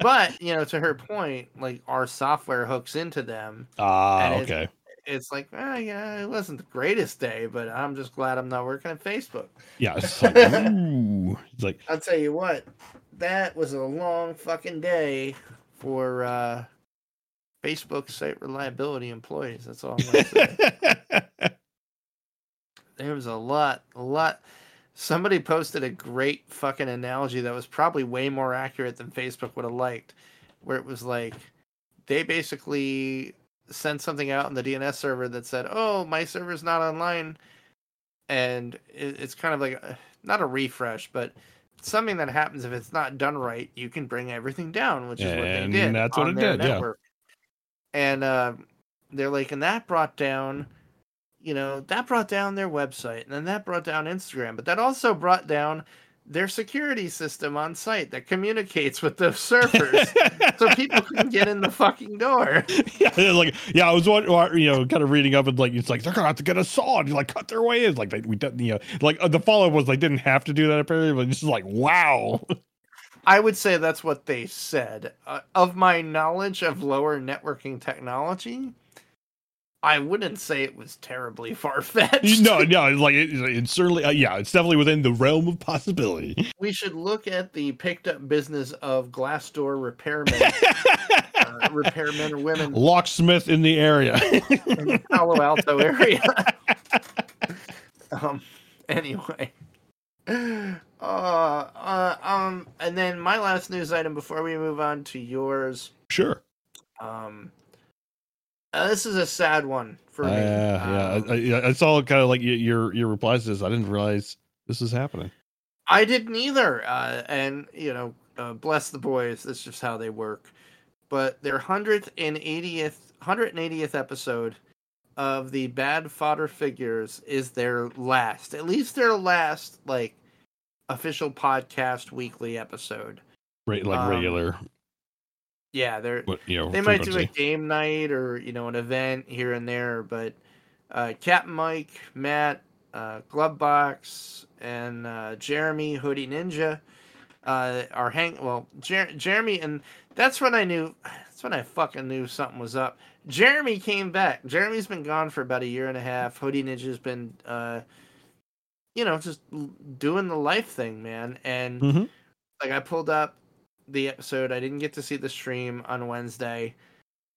but you know, to her point, like our software hooks into them. Ah, it's- okay. It's like, oh, yeah, it wasn't the greatest day, but I'm just glad I'm not working at Facebook. Yeah, it's like, ooh. It's like I'll tell you what, that was a long fucking day for uh, Facebook site reliability employees. That's all I'm gonna say. there was a lot, a lot. Somebody posted a great fucking analogy that was probably way more accurate than Facebook would have liked, where it was like they basically sent something out on the DNS server that said, "Oh, my server's not online," and it's kind of like a, not a refresh, but something that happens if it's not done right. You can bring everything down, which is what they And did. that's what on it their did, yeah. network. And uh, they're like, and that brought down you know, that brought down their website and then that brought down Instagram, but that also brought down their security system on site that communicates with those servers so people can get in the fucking door. yeah, like yeah, I was wa- wa- you know kind of reading up and like it's like they're gonna have to get a saw and like cut their way in. Like they, we didn't you know like uh, the follow up was they didn't have to do that apparently, but it's just like wow. I would say that's what they said. Uh, of my knowledge of lower networking technology, I wouldn't say it was terribly far fetched. no, no, like it, it's certainly uh, yeah, it's definitely within the realm of possibility. We should look at the picked up business of Glassdoor repairmen, uh, repairmen or women Locksmith in the area. in the Palo Alto area. um. Anyway. Uh, uh, um, and then my last news item before we move on to yours. sure. Um, uh, this is a sad one for Uh, me. yeah, Um, I, I, I saw kind of like your your your replies to this. I didn't realize this is happening. I didn't either. Uh, and you know, uh, bless the boys. That's just how they work. But their hundredth and eightieth, hundred and eightieth episode of the Bad Fodder Figures is their last, at least their last like official podcast weekly episode. Right, like Um, regular. Yeah, they're What you know? they might do a game night or you know an event here and there, but uh, Captain Mike, Matt, uh, Glovebox, and uh, Jeremy Hoodie Ninja uh, are hang. Well, Jer- Jeremy, and that's when I knew. That's when I fucking knew something was up. Jeremy came back. Jeremy's been gone for about a year and a half. Hoodie Ninja's been, uh, you know, just doing the life thing, man. And Mhm. like I pulled up the episode. I didn't get to see the stream on Wednesday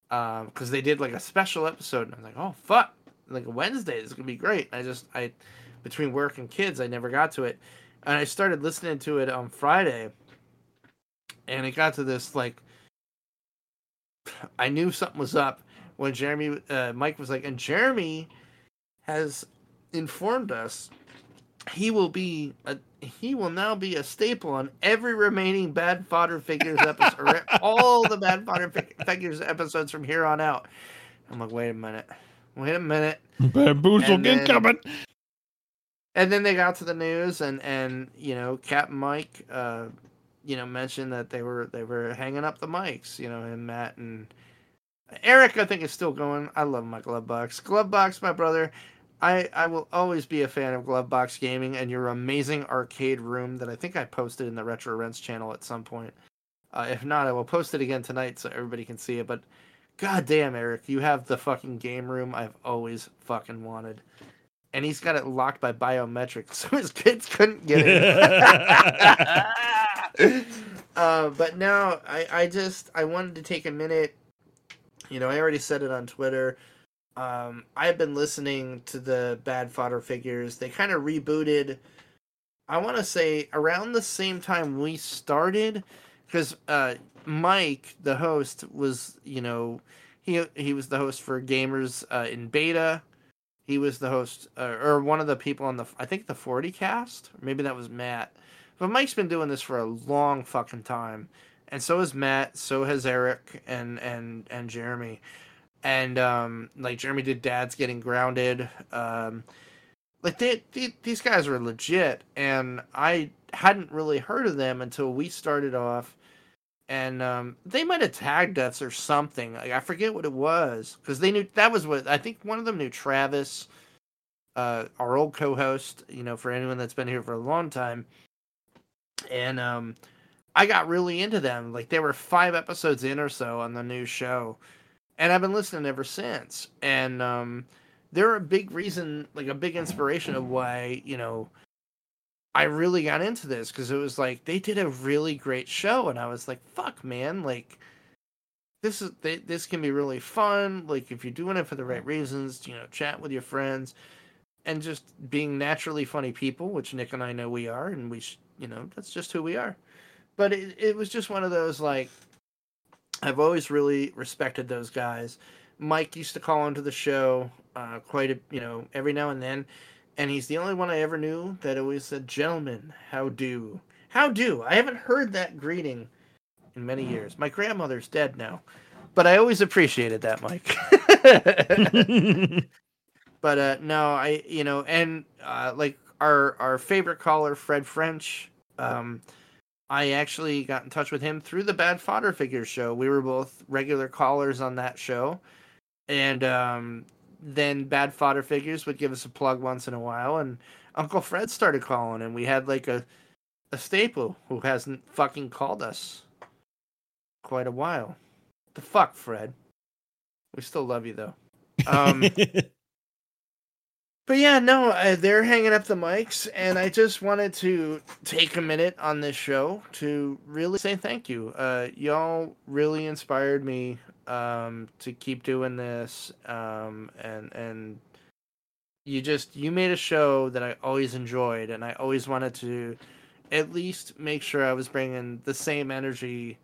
because they did like a special episode, and I was like, oh fuck, like Wednesday is gonna be great. I just I between work and kids, I never got to it, and I started listening to it on Friday, and it got to this like I knew something was up when Jeremy uh, Mike was like, and Jeremy has informed us he will be a, he will now be a staple on every remaining Bad Fodder Figures episode, all the Bad Fodder Fig- Figures episodes from here on out. I'm like, wait a minute, wait a minute, Bamboozle then- incoming. and then they got to the news, and and you know, Captain Mike, uh, you know, mentioned that they were they were hanging up the mics, you know, and Matt and Eric, I think is still going. I love my glove box. Glove box, my brother. I, I will always be a fan of Glovebox Gaming and your amazing arcade room that I think I posted in the Retro Rents channel at some point. Uh, if not, I will post it again tonight so everybody can see it. But god damn, Eric, you have the fucking game room I've always fucking wanted. And he's got it locked by biometrics, so his kids couldn't get it. uh, but now I, I just I wanted to take a minute. You know, I already said it on Twitter. Um, I've been listening to the Bad Fodder Figures. They kind of rebooted. I want to say around the same time we started, because uh, Mike, the host, was you know he he was the host for Gamers uh, in Beta. He was the host uh, or one of the people on the I think the Forty Cast. Maybe that was Matt. But Mike's been doing this for a long fucking time, and so has Matt. So has Eric and and and Jeremy. And um, like Jeremy did, Dad's getting grounded. Um, like they, they, these guys are legit, and I hadn't really heard of them until we started off and um, they might have tagged us or something. Like, I forget what it was because they knew that was what I think one of them knew Travis, uh, our old co-host. You know, for anyone that's been here for a long time, and um, I got really into them. Like they were five episodes in or so on the new show, and I've been listening ever since. And um, they're a big reason, like a big inspiration of why you know I really got into this because it was like they did a really great show, and I was like, "Fuck, man! Like, this is they, this can be really fun. Like, if you're doing it for the right reasons, you know, chat with your friends, and just being naturally funny people, which Nick and I know we are, and we, sh- you know, that's just who we are. But it it was just one of those like, I've always really respected those guys. Mike used to call into the show uh, quite a you know every now and then and he's the only one I ever knew that always said, "Gentlemen, how do? How do?" I haven't heard that greeting in many years. My grandmother's dead now, but I always appreciated that, Mike. but uh, no, I you know, and uh, like our our favorite caller, Fred French. Um, I actually got in touch with him through the Bad Fodder Figures show. We were both regular callers on that show, and um, then Bad Fodder Figures would give us a plug once in a while, and Uncle Fred started calling, and we had like a a staple who hasn't fucking called us quite a while. The fuck, Fred. We still love you though. Um, but yeah, no, uh, they're hanging up the mics, and I just wanted to take a minute on this show to really say thank you. Uh, y'all really inspired me um, to keep doing this, um, and and you just you made a show that I always enjoyed, and I always wanted to at least make sure I was bringing the same energy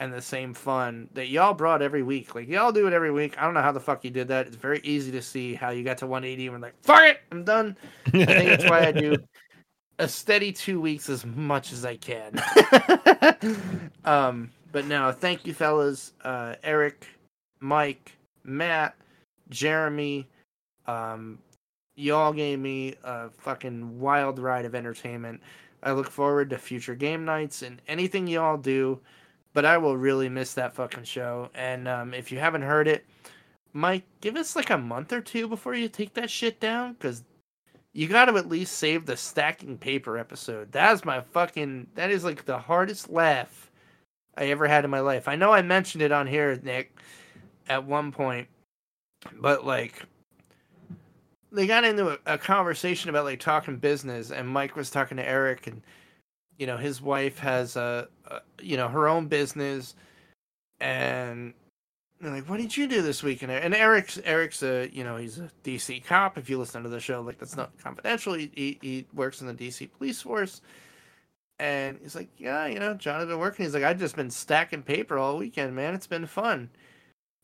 and the same fun that y'all brought every week. Like y'all do it every week. I don't know how the fuck you did that. It's very easy to see how you got to 180 and like, fuck it, I'm done. I think that's why I do a steady two weeks as much as I can. um, but no, thank you, fellas. Uh, Eric, Mike, Matt, Jeremy. Um, y'all gave me a fucking wild ride of entertainment. I look forward to future game nights and anything y'all do. But I will really miss that fucking show. And um, if you haven't heard it, Mike, give us like a month or two before you take that shit down, because you got to at least save the stacking paper episode. That's my fucking. That is like the hardest laugh I ever had in my life. I know I mentioned it on here, Nick, at one point, but like they got into a, a, conversation about like talking business, and Mike was talking to Eric, and you know his wife has a, a you know her own business, and they're like, "What did you do this weekend?" And Eric's Eric's a you know he's a DC cop. If you listen to the show, like that's not confidential. He he, he works in the DC police force and he's like, Yeah, you know, John has been working. He's like, I've just been stacking paper all weekend, man. It's been fun.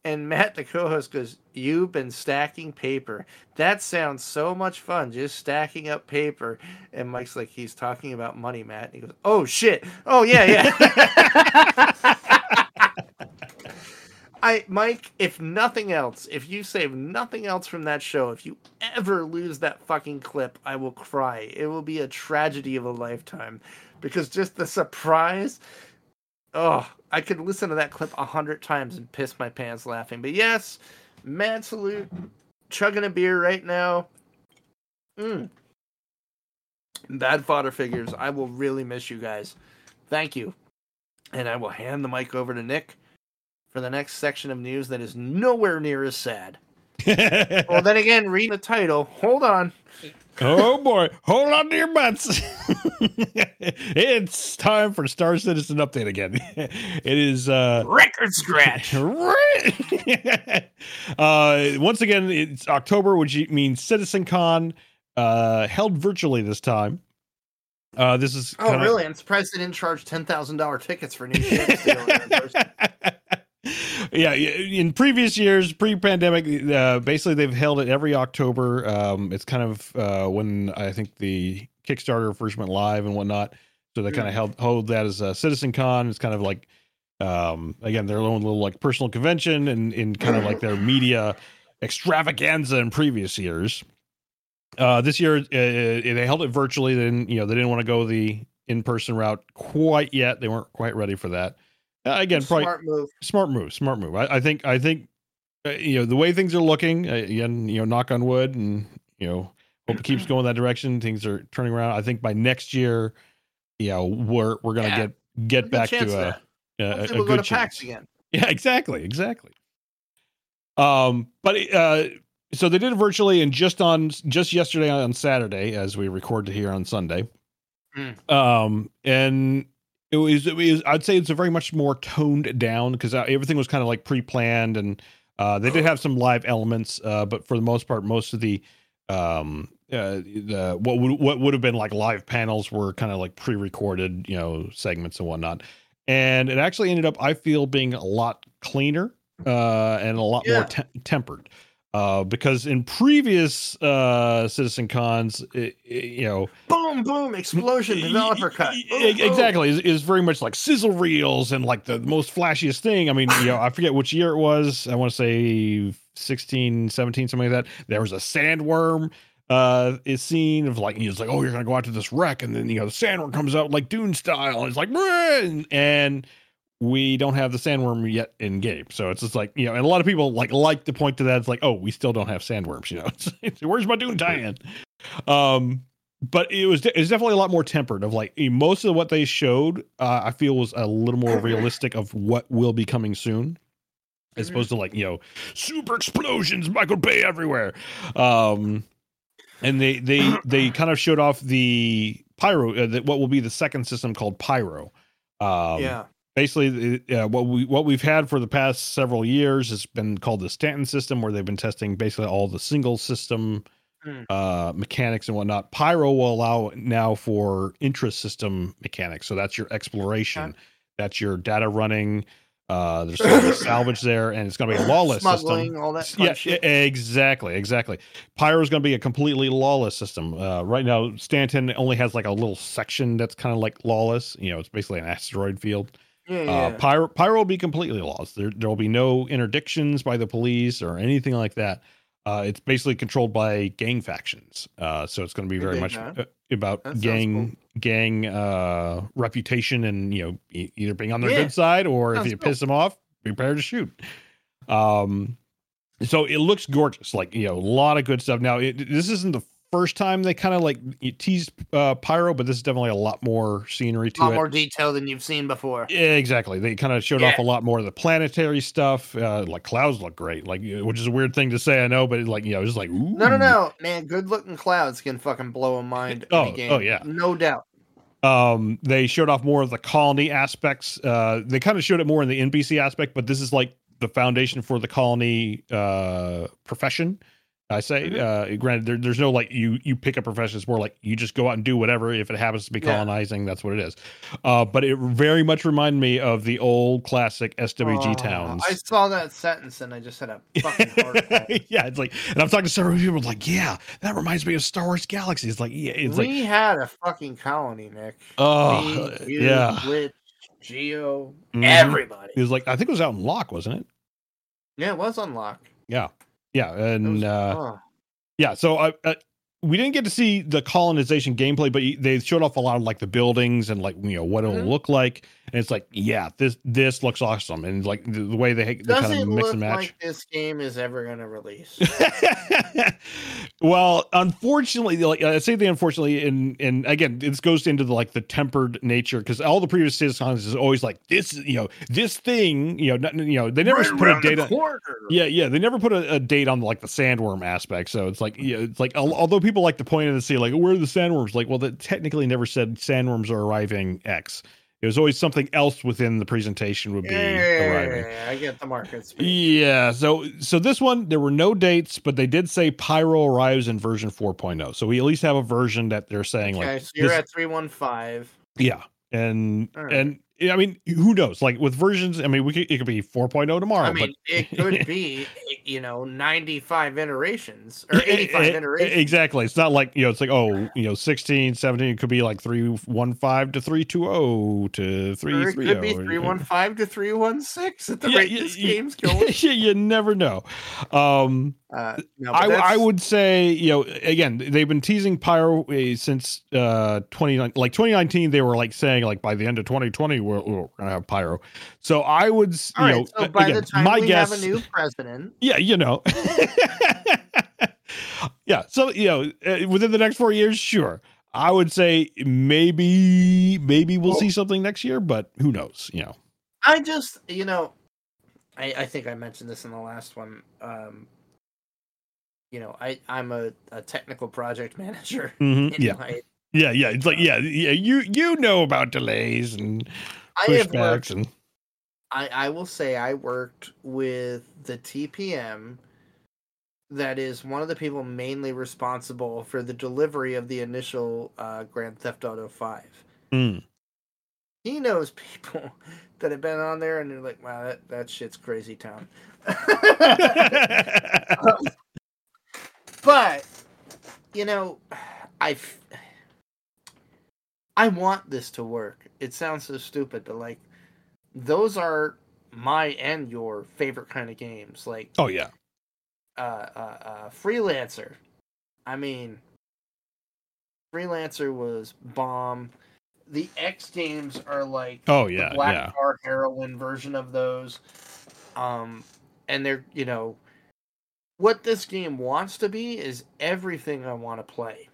And Matt, the co host, goes, You've been stacking paper. That sounds so much fun, just stacking up paper. And Mike's like, He's talking about money, Matt. And he goes, Oh, shit. Oh, yeah, yeah. I, Mike, if nothing else, if you save nothing else from that show, if you ever lose that fucking clip, I will cry. It will be a tragedy of a lifetime because just the surprise. Oh, I could listen to that clip a hundred times and piss my pants laughing. But yes, mad salute, chugging a beer right now. Mm. Bad fodder figures. I will really miss you guys. Thank you. and I will hand the mic over to Nick for the next section of news that is nowhere near as sad. well, then again, read the title, hold on. Oh boy, hold on to your butts. it's time for Star Citizen update again. It is uh record scratch. uh once again, it's October, which means CitizenCon uh held virtually this time. Uh this is Oh, kinda... really? I'm surprised they didn't charge $10,000 tickets for new ships. Yeah, in previous years, pre-pandemic, uh, basically they've held it every October. Um, it's kind of uh, when I think the Kickstarter first went live and whatnot. So they kind of held hold that as a Citizen Con. It's kind of like, um, again, their own little like personal convention and in kind of like their media extravaganza in previous years. Uh, this year uh, they held it virtually. Then you know, they didn't want to go the in-person route quite yet. They weren't quite ready for that. Uh, again, smart probably move. Smart move. Smart move. I, I think. I think. Uh, you know the way things are looking. Uh, again, you know, knock on wood, and you know, hope it keeps going that direction. Things are turning around. I think by next year, you know, we're we're gonna yeah. get get back to a, a, a, we'll good chance again. Yeah, exactly, exactly. Um, but uh, so they did it virtually, and just on just yesterday on Saturday, as we recorded here on Sunday. Mm. Um, and it was, it was I'd say it's a very much more toned down because uh, everything was kind of like pre-planned and uh, they did have some live elements, uh, but for the most part, most of the um uh, the what would what would have been like live panels were kind of like pre-recorded, you know, segments and whatnot. And it actually ended up, I feel, being a lot cleaner uh, and a lot yeah. more te- tempered. Uh, because in previous uh, Citizen Cons, it, it, you know, boom, boom, explosion, developer cut, boom, exactly, is, is very much like sizzle reels and like the most flashiest thing. I mean, you know, I forget which year it was. I want to say 16, 17, something like that. There was a sandworm uh is scene of like he's like oh you're gonna go out to this wreck and then you know the sandworm comes out like dune style and it's like and, and we don't have the sandworm yet in game. So it's just like, you know, and a lot of people like like to point to that. It's like, oh, we still don't have sandworms, you know. Where's my Dune tie-in? Um, but it was it's definitely a lot more tempered of like most of what they showed, uh, I feel was a little more realistic of what will be coming soon. As opposed to like, you know, super explosions, Michael Bay everywhere. Um and they they they kind of showed off the pyro uh, the, what will be the second system called pyro um, yeah basically uh, what we what we've had for the past several years has been called the Stanton system, where they've been testing basically all the single system mm. uh, mechanics and whatnot. Pyro will allow now for intra-system mechanics, so that's your exploration, okay. that's your data running. Uh, there's salvage there, and it's going to be a lawless Smuggling, system. all that. yeah, shit. exactly, exactly. Pyro is going to be a completely lawless system. Uh, right now, Stanton only has like a little section that's kind of like lawless. You know, it's basically an asteroid field. Yeah, uh, yeah. Uh, pyro, pyro will be completely lost. There, there will be no interdictions by the police or anything like that. Uh, it's basically controlled by gang factions. Uh, so it's going to be very much uh, about that gang cool. gang uh, reputation and you know e- either being on their yeah. good side or sounds if you cool. piss them off, prepare to shoot. Um, so it looks gorgeous, like you know, a lot of good stuff. Now, it, this isn't the first time they kind of like teased uh, pyro, but this is definitely a lot more scenery to it. A lot it. more detail than you've seen before. Yeah, exactly. They kind of showed yeah. off a lot more of the planetary stuff. Uh, like clouds look great, like which is a weird thing to say, I know, but like you know, it's like ooh. no, no, no, man. Good looking clouds can fucking blow a mind. Oh, oh yeah, no doubt. Um, they showed off more of the colony aspects. Uh, they kind of showed it more in the NPC aspect, but this is like the foundation for the colony uh profession I say, mm-hmm. uh, granted, there, there's no like you you pick a profession. It's more like you just go out and do whatever. If it happens to be colonizing, yeah. that's what it is. Uh, but it very much reminded me of the old classic SWG oh, towns. I saw that sentence and I just had a fucking heart Yeah, it's like, and I'm talking to several people like, yeah, that reminds me of Star Wars Galaxy. It's like, yeah, it's we like, had a fucking colony, Nick. Oh, you, yeah, Glitch, Geo, mm-hmm. everybody. It was like, I think it was out in Lok, wasn't it? Yeah, it was on Lok. Yeah. Yeah, and was, uh, yeah. So I, uh, we didn't get to see the colonization gameplay, but they showed off a lot of like the buildings and like you know what it'll Mhm. look like, and it's like yeah, this this looks awesome, and like the, the way they, they Does kind it of mix look and match. like this game is ever going to release? well, unfortunately, like I say, the unfortunately, and and again, this goes into the like the tempered nature because all the previous citizens is always like this, you know, this thing, you know, not, you know, they never Right put a around the date. on- corner. Yeah, yeah, they never put a, a date on like the sandworm aspect. So it's like, yeah, it's like although people like to point at point and see like, where are the sandworms? Like, well, that technically never said sandworms are arriving X. It was always something else within the presentation would be arriving. Yeah, I get the market speak. Yeah, so so this one there were no dates, but they did say Pyro arrives in version 4.0. So we at least have a version that they're saying Okay, like so you're this- at 315. yeah. And right. and I mean, who knows? Like with versions, I mean, we could, it could be 4.0 tomorrow, I mean, but it could be, you know, 95 iterations or 85 E- e- iterations. Exactly. It's not like, you know, it's like, oh, you know, 16, 17, it could be like 315 to 320 to Or it 330. could be 315 to 316 at the Yeah, rate yeah, this game's going. you never know. Um, Uh, no, I, I would say, you know, again, they've been teasing Pyro uh, since uh 29, like 2019. They were like saying, like by the end of 2020, we're, we're gonna have Pyro. So I would, you right, know, so by again, the time my we guess, have a new president, yeah, you know, yeah. So you know, uh, within the next four years, sure. I would say maybe, maybe we'll see something next year, but who knows? You know, I just, you know, I, I think I mentioned this in the last one. Um, you know, I I'm a, a technical project manager. Mhm, yeah, my- yeah, yeah. It's like, yeah, yeah. You you know about delays and I pushbacks worked. and I I will say I worked with the TPM. That is one of the people mainly responsible for the delivery of the initial uh, Grand Theft Auto Five. Mm. He knows people that have been on there, and they're like, "Wow, that, that shit's crazy town." but you know I I want this to work it sounds so stupid but like those are my and your favorite kind of games like oh yeah. uh uh, uh freelancer i mean freelancer was bomb the x games are like Oh yeah. black Yeah. tar heroin version of those um and they're you know what this game wants to be is everything i want to play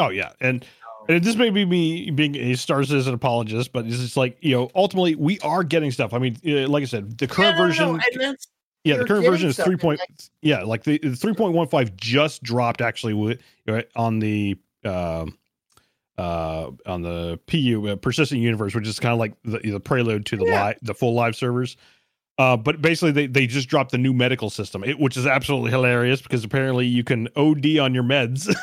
Oh yeah. And and this may be me being a Star Citizen apologist, but it's just like you know, ultimately we are getting stuff. I mean, uh, like I said, the current no, no, version, no, that's yeah, the current version is three point, like- yeah, like the three point one five just dropped actually with right, on the um uh on the PU uh, persistent universe, which is kind of like the, the prelude to the Yeah. live the full live servers. Uh, but basically, they, they just dropped the new medical system, it, which is absolutely hilarious because apparently you can OD on your meds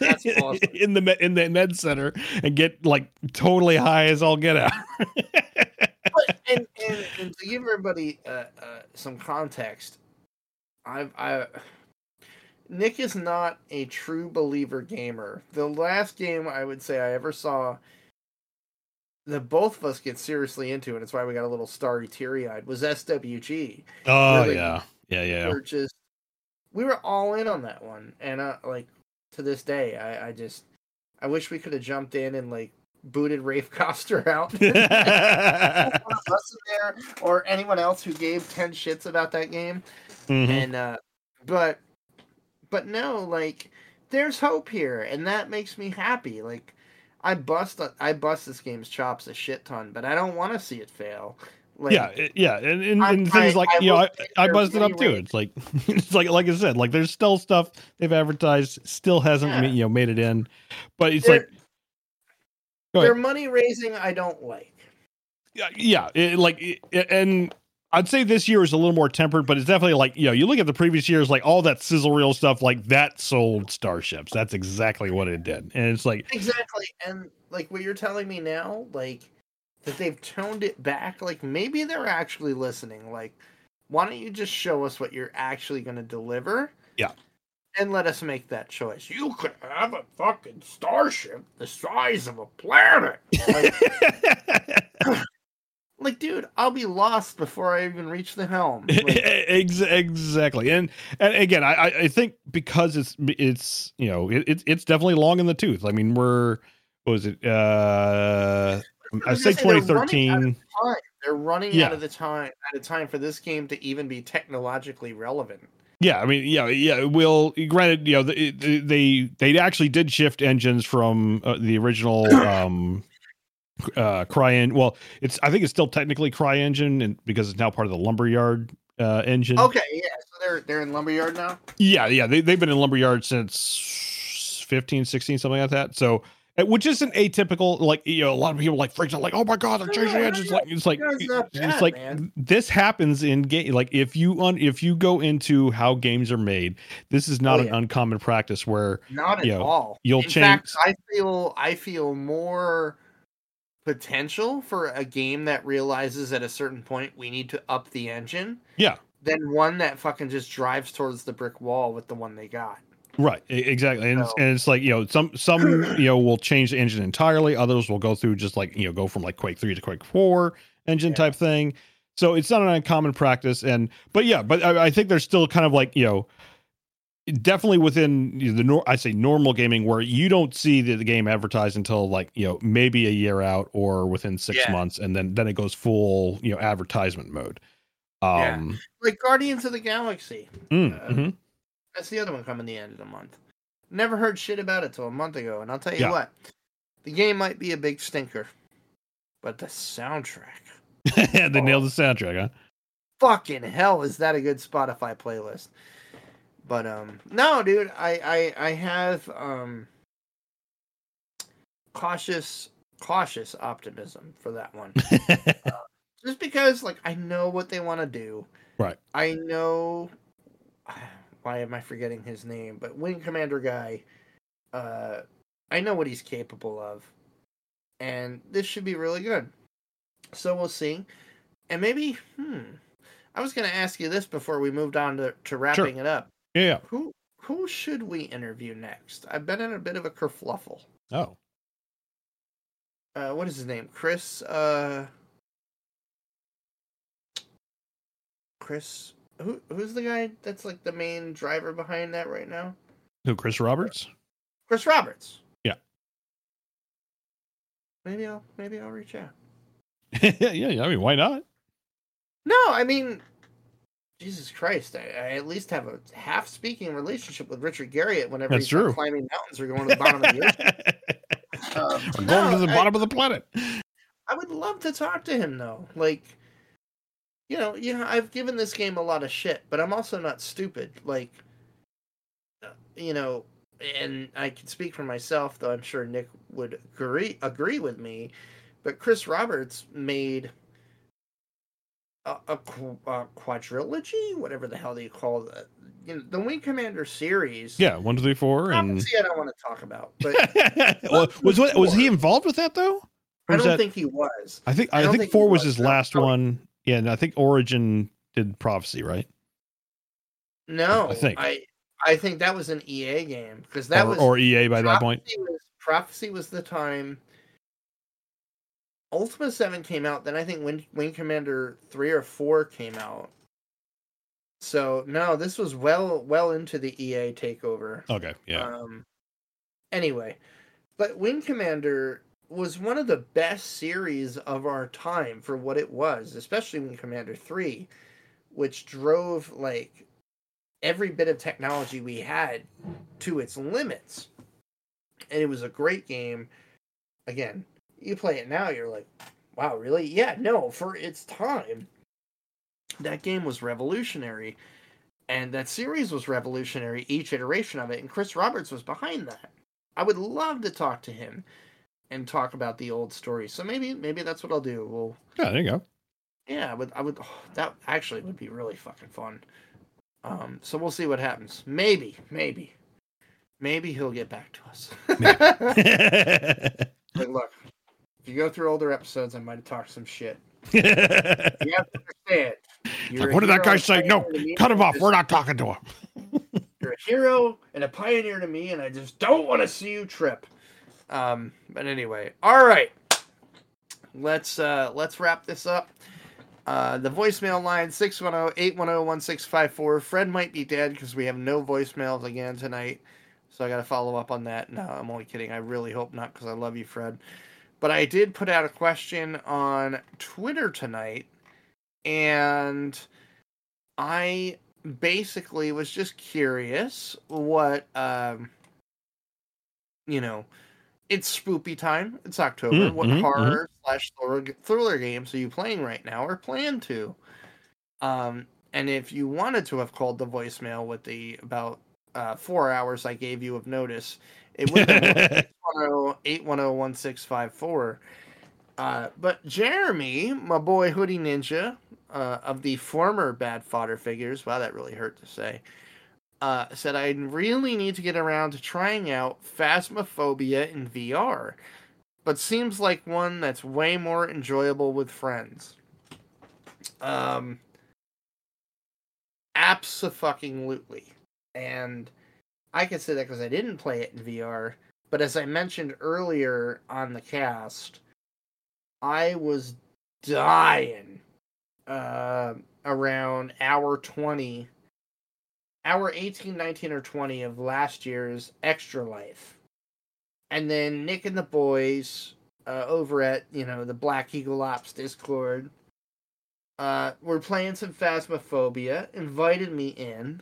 That's awesome. in the in the med center and get like totally high as all get out. but, and, and, and to give everybody uh, uh, some context, I've I Nick is not a true believer gamer. The last game I would say I ever saw that both of us get seriously into, and it's why we got a little starry teary eyed, was SWG. oh Really? yeah, yeah, yeah. We're just we were all in on that one, and uh, like to this day, I, I just I wish we could have jumped in and like booted Raph Koster out. us in there or anyone else who gave 10 shits about that game Mhm. and uh but but no like there's hope here and that makes me happy like i bust i bust this game's chops a shit ton but i don't want to see it fail like yeah, it- yeah, and and, I- and things I- like I you know, I, I buzzed it up too. It's like it's like like I said, like there's still stuff they've advertised, still hasn't Yeah. you know made it in, but it's They're- like their money raising i don't like yeah, yeah, it, like it, and I'd say this year is a little more tempered, but it's definitely like you know you look at the previous years, like all that sizzle reel stuff, like that sold starships. That's exactly what it did, and it's like exactly. And like what you're telling me now like that they've toned it back like maybe they're actually listening. Like why don't you just show us what you're actually going to deliver? Yeah. and let us make that choice. You could have a fucking starship the size of a planet. Like, like dude I'll be lost before I even reach the helm. Like, exactly, and and again, I I- think because it's it's you know it, it's definitely long in the tooth. I mean, we're what was it? Uh, I say gonna say they're running out 2013. time. They're running Yeah. out of the time at a time for this game to even be technologically relevant. Yeah, I mean, yeah, yeah. Will granted, you know, they they they actually did shift engines from uh, the original um uh CryEngine. Well, it's I think it's still technically CryEngine, and because it's now part of the Lumberyard uh engine. Okay, yeah. So they're they're in Lumberyard now. Yeah, yeah. They they've been in Lumberyard since 15, 16, something like that. So. uh, Which isn't atypical, like you know, a lot of people like freaked out, like, "Oh my god, they're changing Yeah, engines!" Like, it's like, Yeah, it's like man. this happens in game like if you un- if you go into how games are made this is not Oh, an uncommon practice where Not at know, all. you'll in change- fact, I feel I feel more potential for a game that realizes at a certain point we need to up the engine yeah than one that fucking just drives towards the brick wall with the one they got. right exactly and, it's, So- and it's like you know some some you know will change the engine entirely others will go through just like you know go from like quake 3 to quake 4 engine Yeah. type thing so it's not an uncommon practice and but yeah but i, I think there's still kind of like you know definitely within the nor- I say normal gaming where you don't see the, the game advertised until like you know maybe a year out or within six Yeah. months and then then it goes full you know advertisement mode Yeah. um Like Guardians of the Galaxy. mm, Uh, mhm. That's the other one coming the end of the month. Never heard shit about it till a month ago, and I'll tell you Yeah. what, the game might be a big stinker, but the soundtrack, they Oh. nailed the soundtrack huh fucking hell, is that a good Spotify playlist? But um, no, dude, I I I have um cautious cautious optimism for that one. just because like I know what they want to do. Right. I know why am I forgetting his name? But Wing Commander guy, uh, I know what he's capable of, and this should be really good. So we'll see, and maybe hmm. I was going to ask you this before we moved on to, to wrapping it up. Yeah, Who who should we interview next? I've been in a bit of a kerfluffle. oh Uh, what is his name? Chris. Uh, Chris. Who who's the guy that's like the main driver behind that right now? who chris roberts Chris Roberts. Yeah. Maybe I'll maybe I'll reach out. yeah yeah i mean why not No, I mean, Jesus Christ! I, I at least have a half speaking relationship with Richard Garriott whenever That's he's true. climbing mountains or going to the bottom of the ocean. Um, no, going to the I- bottom of the planet I would love to talk to him though. Like, you know, you know, I've given this game a lot of shit, but I'm also not stupid. Like, uh, you know, and I can speak for myself, though I'm sure Nick would agree agree with me. But Chris Roberts made a, a, a quadrilogy, whatever the hell they call that. You know, the Wing Commander series. yeah one two three four and Prophecy I don't want to talk about, but well, was what, was he involved with that though I don't that- think he was. I think I I, think, think four was was. his No, last no. one. Yeah, and I think Origin did Prophecy, right? No, I think. I I think that was an EA game because that or, was or EA by that point. Was, Prophecy was the time. Ultima Seven came out, then I think Wing, Wing Commander three or four came out. So no, this was well well into the EA takeover. Okay, yeah, Um, anyway, but Wing Commander was one of the best series of our time for what it was, especially Wing Commander 3, which drove like every bit of technology we had to its limits. And it was a great game. Again, you play it now, you're like, wow, really? Yeah, no, for its time, that game was revolutionary. And that series was revolutionary, each iteration of it. And Chris Roberts was behind that. I would love to talk to him and talk about the old stories. So maybe maybe that's what I'll do. We'll yeah. There you go. yeah, I would I would oh, that actually would be really fucking fun. Um so we'll see what happens. Maybe, maybe. Maybe he'll get back to us. But look, if you go through older episodes, I might have talked some shit. You have to understand. you're what did that guy say? No, pioneer to me, cut him off. We're not talking to him. You're a hero and a pioneer to me, and I just don't want to see you trip. Um, but anyway, all right. Let's uh let's wrap this up. Uh, the voicemail line 610-810-1654. Fred might be dead because we have no voicemails again tonight. So I got to follow up on that. No, I'm only kidding. I really hope not because I love you, Fred. But I did put out a question on Twitter tonight, and I basically was just curious what, um, you know, it's spoopy time. It's October. Mm, what mhm, horror slash thriller, thriller games are you playing right now or plan to? Um, and if you wanted to have called the voicemail with the about uh, four hours I gave you of notice, it would have 810-1654. Uh, but Jeremy, my boy Hoodie Ninja, uh, of the former Bad Fodder figures, wow, that really hurt to say, uh, said I really need to get around to trying out Phasmophobia in VR, but seems like one that's way more enjoyable with friends. Um, absolutely, and I can say that because I didn't play it in VR. But as I mentioned earlier on the cast, I was dying uh, around hour 20, hour 18, 19, or 20 of last year's Extra Life. And then Nick and the boys uh, over at, you know, the Black Eagle Ops Discord uh, were playing some Phasmophobia, invited me in,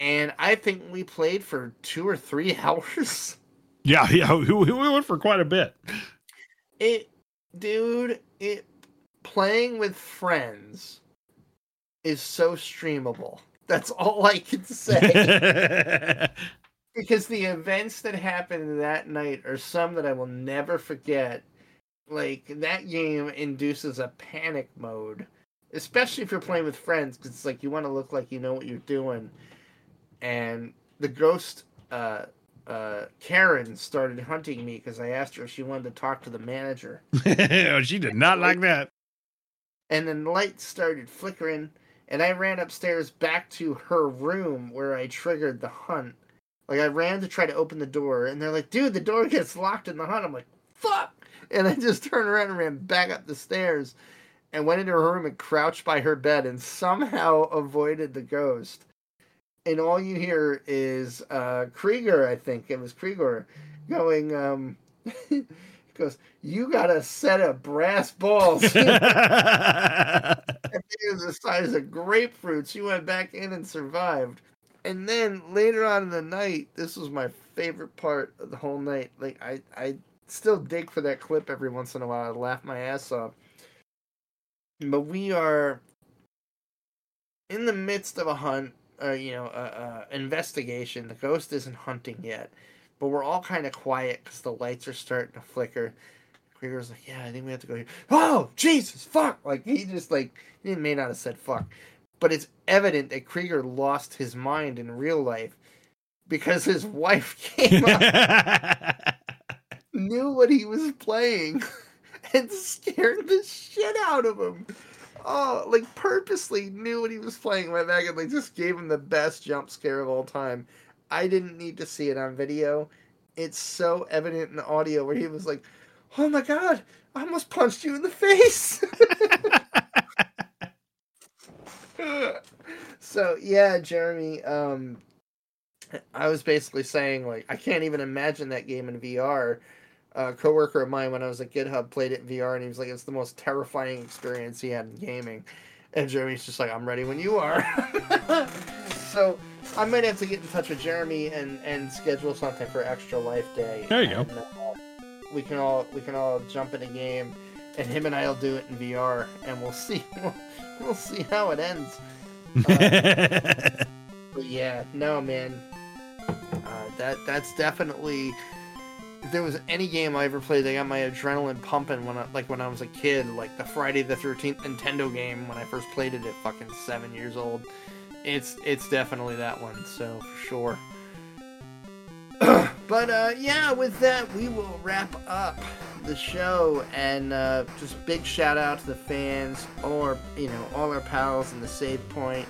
and I think we played for two or three hours. Yeah, yeah, we, we went for quite a bit. It, dude, it playing with friends is so streamable. That's all I can say. because the events that happened that night are some that I will never forget. Like that game induces a panic mode, especially if you're playing with friends, because it's like you want to look like you know what you're doing. And the ghost, uh, uh, Karen started hunting me because I asked her if she wanted to talk to the manager. she did not like that. And then the lights started flickering, and I ran upstairs back to her room where I triggered the hunt. Like I ran to try to open the door, and they're like, "Dude, the door gets locked in the hunt." I'm like, "Fuck!" And I just turned around and ran back up the stairs, and went into her room and crouched by her bed, and somehow avoided the ghost. And all you hear is uh, Krieger, I think it was Krieger, going, um, he goes, "You got a set of brass balls." they were the size of grapefruits. You went back in and survived. And then later on in the night, this was my favorite part of the whole night. Like I, I still dig for that clip every once in a while. I laugh my ass off. But we are in the midst of a hunt, uh, you know, a, a investigation. The ghost isn't hunting yet, but we're all kind of quiet because the lights are starting to flicker. Krieger's like, yeah, I think we have to go here. Oh, Jesus, fuck! Like he just like he may not have said fuck, but it's evident that Krieger lost his mind in real life because his wife came up, knew what he was playing, and scared the shit out of him. Oh, like purposely knew what he was playing right back and like just gave him the best jump scare of all time. I didn't need to see it on video. It's so evident in the audio where he was like, "Oh my god, I almost punched you in the face." so yeah, Jeremy. Um, I was basically saying like I can't even imagine that game in VR. A coworker of mine when I was at GitHub played it in VR and he was like, it's the most terrifying experience he had in gaming. And Jeremy's just like, I'm ready when you are. so I might have to get in touch with Jeremy and and schedule something for Extra Life Day. There you and, go. Uh, we can all we can all jump in a game, and him and I'll do it in VR, and we'll see we'll, we'll see how it ends. Uh, but yeah, no man, uh, that that's definitely. If there was any game I ever played that got my adrenaline pumping when I, like when I was a kid, like the Friday the Thirteenth Nintendo game when I first played it at fucking seven years old, it's it's definitely that one. So for sure. but uh, yeah, with that, we will wrap up the show and uh, just big shout out to the fans, or you know all our pals in the Save Point,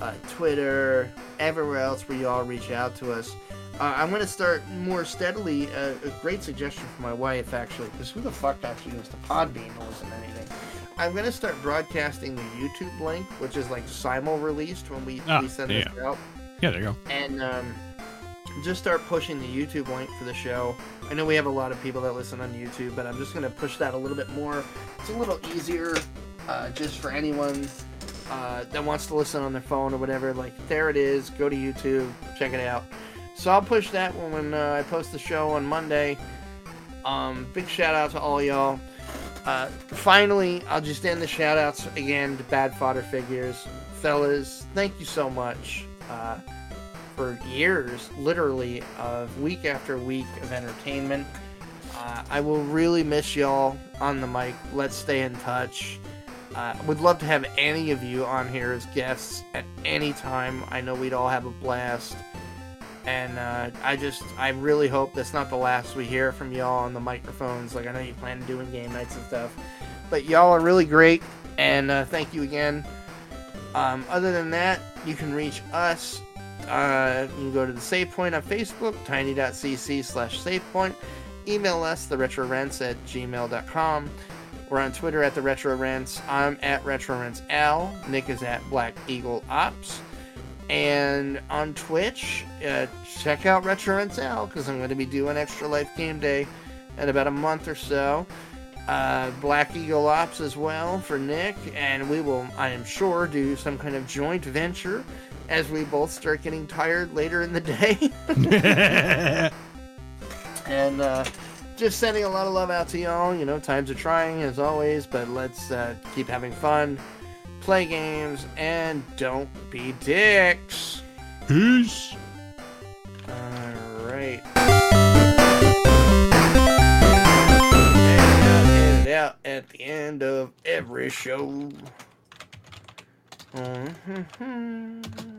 uh, Twitter, everywhere else where you all reach out to us. Uh, I'm gonna start more steadily. Uh, a great suggestion from my wife, actually, because who the fuck actually goes to Podbean to listen to anything? I'm gonna start broadcasting the YouTube link, which is like simul released when we, Ah, we send yeah. this out, Yeah, there you go. and um, just start pushing the YouTube link for the show. I know we have a lot of people that listen on YouTube, but I'm just gonna push that a little bit more. It's a little easier, uh, just for anyone uh, that wants to listen on their phone or whatever. Like there it is. Go to YouTube, check it out. So I'll push that when, when uh, I post the show on Monday. Um, big shout out to all y'all. Uh, finally, I'll just end the shout outs again to Bad Fodder Figures. Fellas, thank you so much uh, for years, literally, of week after week of entertainment. Uh, I will really miss y'all on the mic. Let's stay in touch. Uh, would love to have any of you on here as guests at any time. I know we'd all have a blast. And uh, I just, I really hope that's not the last we hear from y'all on the microphones. Like, I know you plan on doing game nights and stuff. But y'all are really great. And uh, thank you again. Um, other than that, you can reach us. Uh, you can go to the Save Point on Facebook, tiny.cc slash SavePoint. Email us, the retrorents at gmail.com. We're on Twitter at the Retro Rents. I'm at Retro Rents Al. Nick is at Black Eagle Ops. And on Twitch, uh, check out Retro Rents Al because I'm going to be doing Extra Life Game Day in about a month or so. Uh, Black Eagle Ops as well for Nick, and we will, I am sure, do some kind of joint venture as we both start getting tired later in the day. and uh, just sending a lot of love out to y'all. You know, times are trying as always, but let's uh, keep having fun, play games, and don't be dicks. Peace. All right. Edit it out at the end of every show. Mhm.